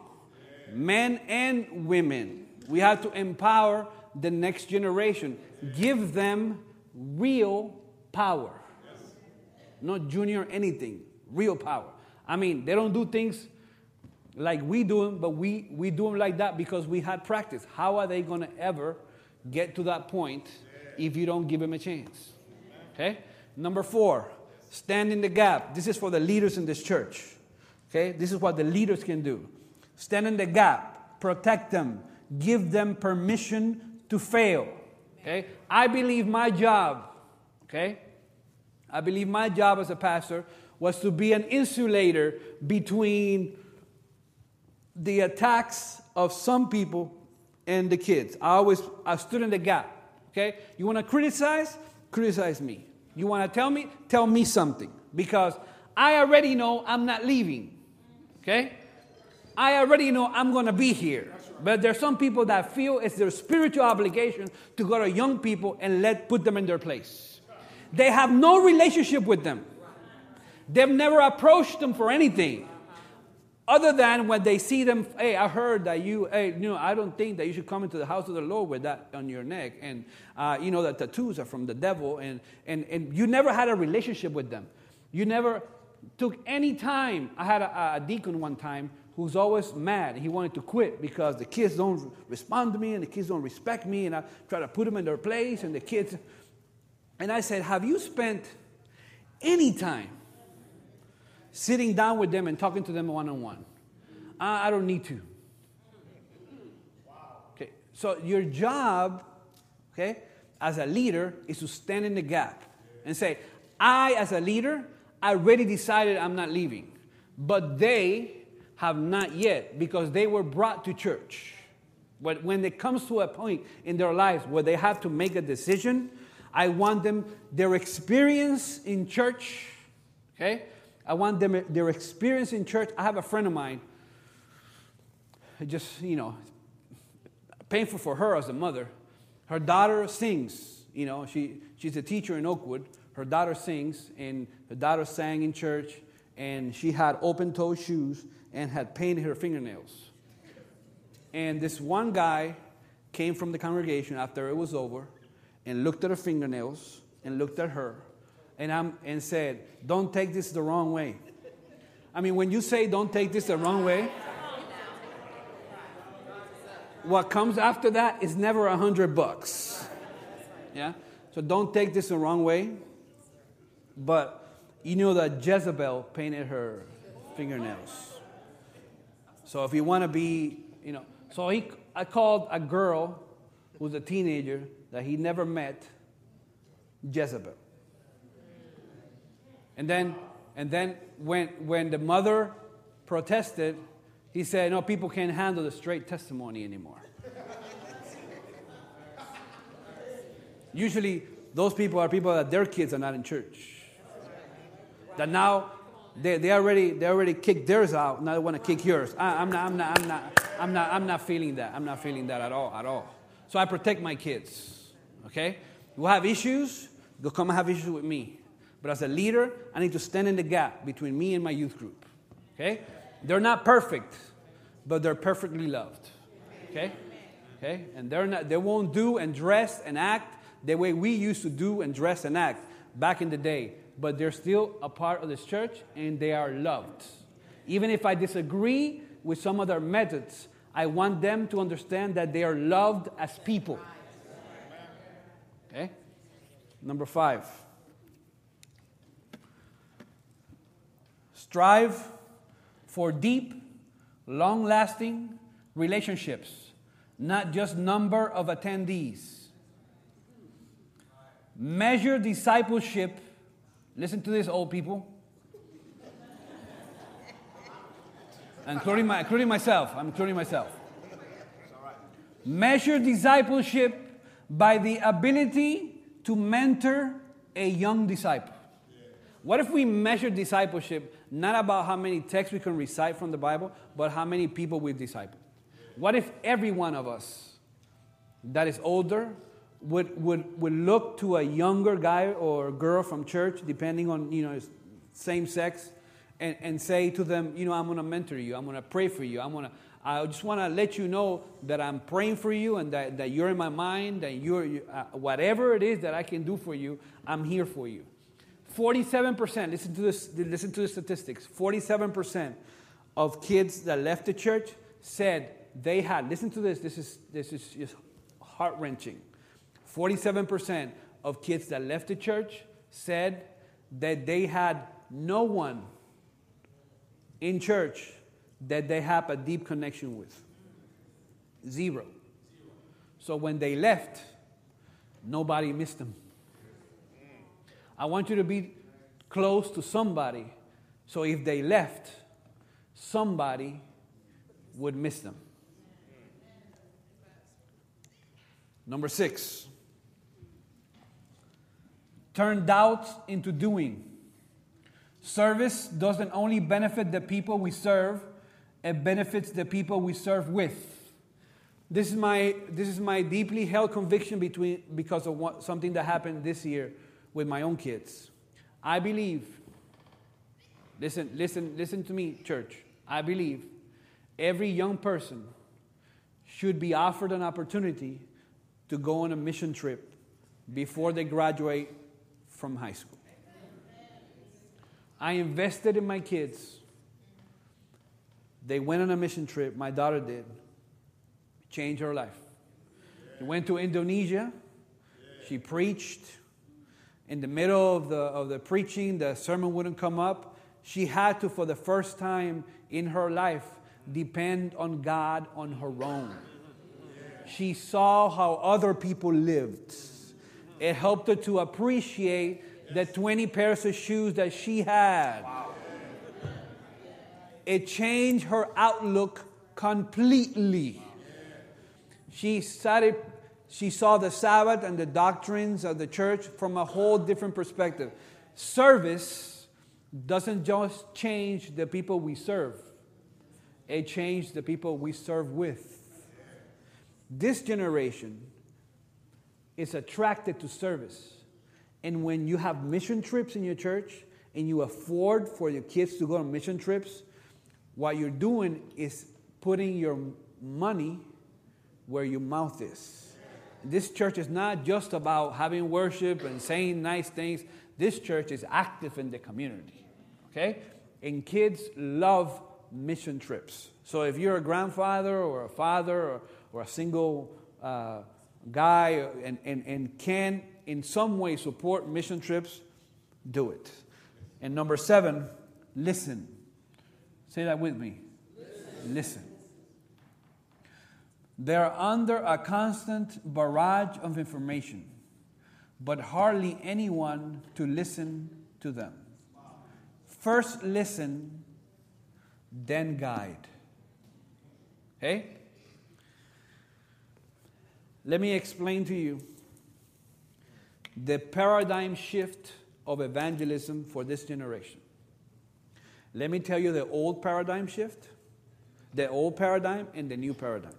Men and women. We have to empower the next generation, give them real power. Not junior anything, real power. I mean, they don't do things like we do them, but we, we do them like that because we had practice. How are they going to ever get to that point if you don't give them a chance? Okay? Number four, stand in the gap. This is for the leaders in this church. Okay? This is what the leaders can do. Stand in the gap. protect them, give them permission to fail. Okay? I believe my job, okay? I believe my job as a pastor was to be an insulator between the attacks of some people and the kids. I always I stood in the gap. Okay? You want to criticize? Criticize me. You want to tell me? Tell me something. Because I already know I'm not leaving. Okay? I already know I'm going to be here. But there's some people that feel it's their spiritual obligation to go to young people and let put them in their place. They have no relationship with them. They've never approached them for anything. Other than when they see them, hey, I heard that you, hey, you know, I don't think that you should come into the house of the Lord with that on your neck. And, uh, you know, the tattoos are from the devil. And, and, and you never had a relationship with them. You never took any time. I had a, a deacon one time who's always mad. He wanted to quit because the kids don't respond to me and the kids don't respect me. And I try to put them in their place and the kids. And I said, Have you spent any time sitting down with them and talking to them one on one. I don't need to. Okay, so your job, okay, as a leader is to stand in the gap and say, I, as a leader, I already decided I'm not leaving. But they have not yet because they were brought to church. But when it comes to a point in their lives where they have to make a decision, I want them, their experience in church, okay, I want them, their experience in church. I have a friend of mine, just, you know, painful for her as a mother. Her daughter sings, you know, she, she's a teacher in Oakwood. Her daughter sings, and her daughter sang in church, and she had open toe shoes and had painted her fingernails. And this one guy came from the congregation after it was over and looked at her fingernails and looked at her and, I'm, and said, Don't take this the wrong way. I mean, when you say don't take this the wrong way, what comes after that is never a hundred bucks. Yeah? So don't take this the wrong way. But you know that Jezebel painted her fingernails. So if you want to be, you know, so he, I called a girl who's a teenager that he never met Jezebel. And then, and then when, when the mother protested, he said, No, people can't handle the straight testimony anymore. Usually, those people are people that their kids are not in church. That now they, they already they already kicked theirs out. Now they want to kick yours. I, am not I'm not I'm not I'm not I'm not feeling that. I'm not feeling that at all at all. So I protect my kids. Okay, you have issues. Go come and have issues with me. But as a leader, I need to stand in the gap between me and my youth group. Okay? They're not perfect, but they're perfectly loved. Okay? Okay? And they're not, they won't do and dress and act the way we used to do and dress and act back in the day. But they're still a part of this church and they are loved. Even if I disagree with some of their methods, I want them to understand that they are loved as people. Okay? Number five. Strive for deep, long lasting relationships, not just number of attendees. Measure discipleship. Listen to this, old people. including, my, including myself. I'm including myself. Measure discipleship by the ability to mentor a young disciple. What if we measure discipleship not about how many texts we can recite from the Bible, but how many people we've discipled? What if every one of us that is older would, would, would look to a younger guy or girl from church, depending on, you know, same sex, and, and say to them, you know, I'm going to mentor you. I'm going to pray for you. I'm going to, I just want to let you know that I'm praying for you and that, that you're in my mind, that you're, uh, whatever it is that I can do for you, I'm here for you. 47%, listen to, this, listen to the statistics 47% of kids that left the church said they had, listen to this, this is, this is just heart wrenching. 47% of kids that left the church said that they had no one in church that they have a deep connection with. Zero. So when they left, nobody missed them. I want you to be close to somebody so if they left, somebody would miss them. Number six, turn doubt into doing. Service doesn't only benefit the people we serve, it benefits the people we serve with. This is my, this is my deeply held conviction between, because of what, something that happened this year with my own kids. I believe, listen, listen, listen to me, church. I believe every young person should be offered an opportunity to go on a mission trip before they graduate from high school. I invested in my kids. They went on a mission trip, my daughter did. Changed her life. She went to Indonesia. She preached. In the middle of the, of the preaching, the sermon wouldn't come up. She had to, for the first time in her life, depend on God on her own. She saw how other people lived. It helped her to appreciate the 20 pairs of shoes that she had. It changed her outlook completely. She started she saw the Sabbath and the doctrines of the church from a whole different perspective. Service doesn't just change the people we serve, it changed the people we serve with. This generation is attracted to service. And when you have mission trips in your church and you afford for your kids to go on mission trips, what you're doing is putting your money where your mouth is. This church is not just about having worship and saying nice things. This church is active in the community. Okay? And kids love mission trips. So if you're a grandfather or a father or, or a single uh, guy and, and, and can in some way support mission trips, do it. And number seven, listen. Say that with me. Listen. listen. They're under a constant barrage of information, but hardly anyone to listen to them. First listen, then guide. Okay? Let me explain to you the paradigm shift of evangelism for this generation. Let me tell you the old paradigm shift, the old paradigm, and the new paradigm.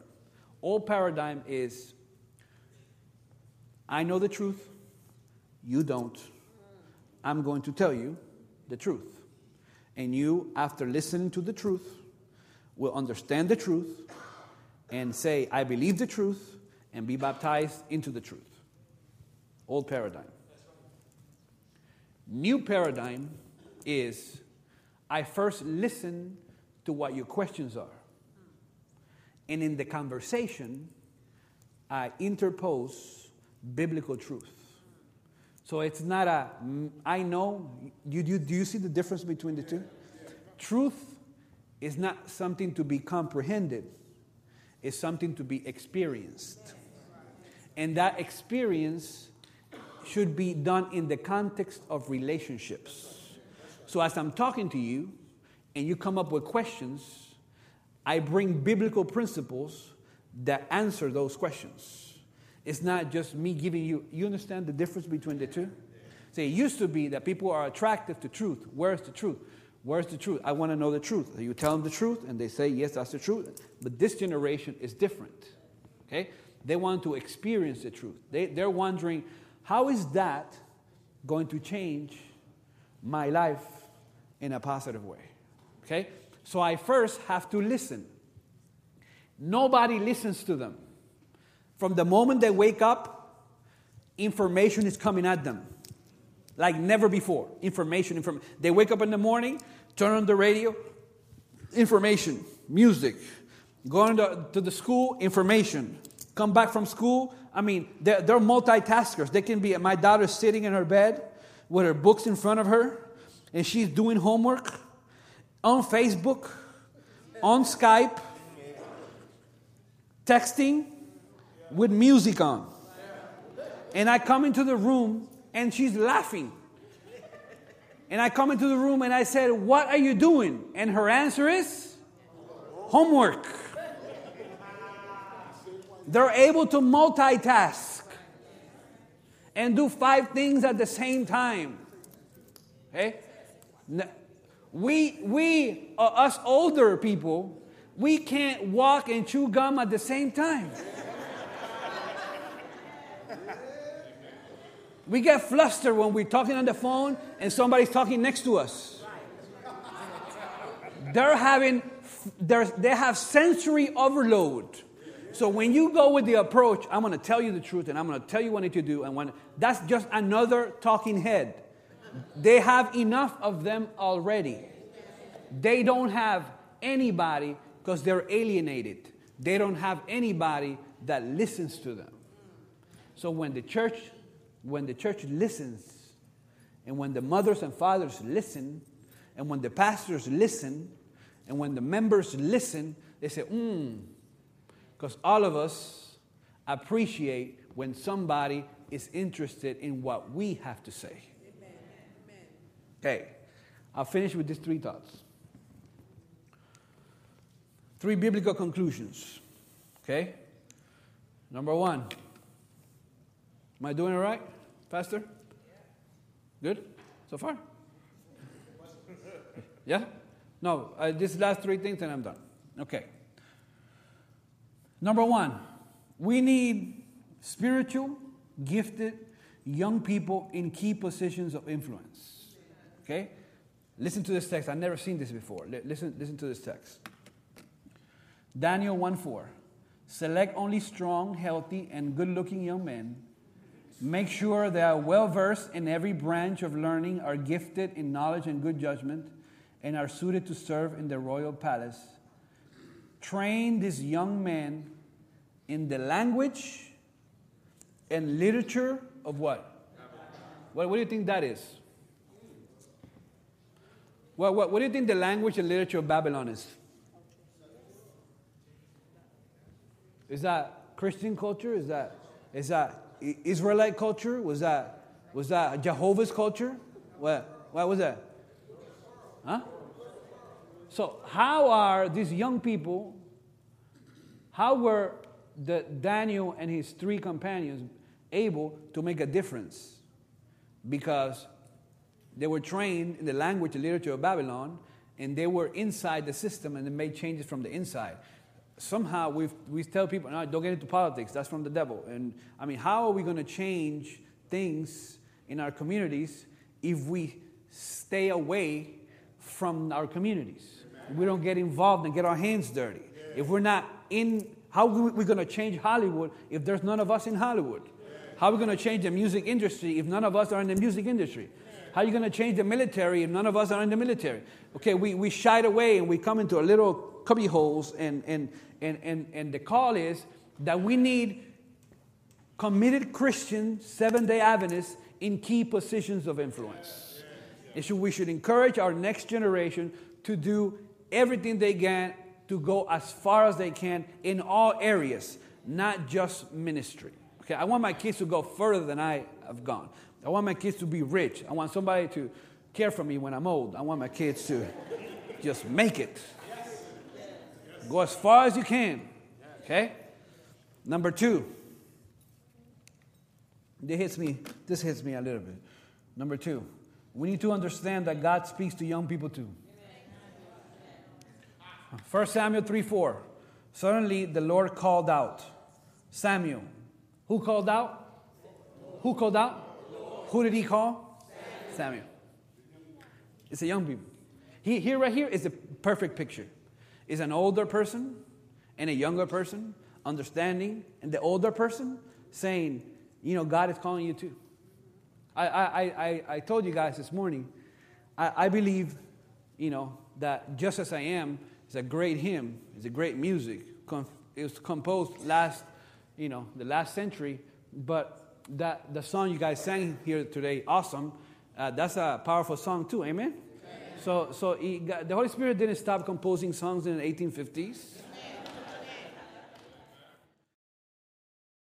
Old paradigm is I know the truth, you don't. I'm going to tell you the truth. And you, after listening to the truth, will understand the truth and say, I believe the truth, and be baptized into the truth. Old paradigm. New paradigm is I first listen to what your questions are. And in the conversation, I interpose biblical truth. So it's not a, mm, I know, do you, do you see the difference between the two? Truth is not something to be comprehended, it's something to be experienced. And that experience should be done in the context of relationships. So as I'm talking to you and you come up with questions, I bring biblical principles that answer those questions. It's not just me giving you, you understand the difference between the two? See, it used to be that people are attracted to truth. Where's the truth? Where's the truth? I want to know the truth. You tell them the truth, and they say, yes, that's the truth. But this generation is different. Okay? They want to experience the truth. They, they're wondering, how is that going to change my life in a positive way? Okay? So I first have to listen. Nobody listens to them. From the moment they wake up, information is coming at them like never before. Information, information. They wake up in the morning, turn on the radio, information, music. Going to, to the school, information come back from school. I mean, they're, they're multitaskers. They can be, my daughter's sitting in her bed with her books in front of her, and she's doing homework on Facebook, on Skype. texting with music on. And I come into the room and she's laughing. And I come into the room and I said, What are you doing? And her answer is, Homework. They're able to multitask and do five things at the same time. Okay? We, we uh, us older people, we can't walk and chew gum at the same time. We get flustered when we're talking on the phone and somebody's talking next to us. They're having, they have sensory overload. So when you go with the approach, I'm going to tell you the truth and I'm going to tell you what I need to do, and when, that's just another talking head. They have enough of them already. They don't have anybody because they're alienated. They don't have anybody that listens to them. So when the church when the church listens and when the mothers and fathers listen and when the pastors listen and when the members listen, they say, "Hmm," because all of us appreciate when somebody is interested in what we have to say. Okay, I'll finish with these three thoughts. Three biblical conclusions. Okay? Number one, am I doing it right, Pastor? Good so far? Yeah? No, uh, these last three things and I'm done. Okay. Number one, we need spiritual, gifted young people in key positions of influence. Okay? Listen to this text. I've never seen this before. Listen, listen to this text. Daniel 1 4. Select only strong, healthy, and good looking young men. Make sure they are well versed in every branch of learning, are gifted in knowledge and good judgment, and are suited to serve in the royal palace. Train these young men in the language and literature of what? What, what do you think that is? What, what, what do you think the language and literature of Babylon is? Is that Christian culture? Is that, is that Israelite culture? Was that, was that Jehovah's culture? What, what was that? Huh? So, how are these young people, how were the Daniel and his three companions able to make a difference? Because they were trained in the language and literature of Babylon, and they were inside the system and they made changes from the inside. Somehow we we tell people, no, don't get into politics, that's from the devil. And I mean, how are we going to change things in our communities if we stay away from our communities? If we don't get involved and get our hands dirty. If we're not in, how are we going to change Hollywood if there's none of us in Hollywood? How are we going to change the music industry if none of us are in the music industry? How are you going to change the military if none of us are in the military? Okay, we, we shied away and we come into a little cubby holes, and, and, and, and, and the call is that we need committed Christians, seven day Adventists, in key positions of influence. Should, we should encourage our next generation to do everything they can to go as far as they can in all areas, not just ministry. Okay, I want my kids to go further than I have gone. I want my kids to be rich. I want somebody to care for me when I'm old. I want my kids to just make it. Go as far as you can. Okay? Number two. This hits me, this hits me a little bit. Number two, we need to understand that God speaks to young people too. 1 Samuel 3 4. Suddenly the Lord called out. Samuel. Who called out? Who called out? Who did he call? Samuel. Samuel. It's a young people. He, here, right here, is a perfect picture. Is an older person and a younger person understanding, and the older person saying, you know, God is calling you too. I, I, I, I told you guys this morning, I, I believe, you know, that Just As I Am is a great hymn, it's a great music. It was composed last, you know, the last century, but that the song you guys sang here today, awesome. Uh, that's a powerful song too. Amen. Amen. So, so he, the Holy Spirit didn't stop composing songs in the 1850s. Amen.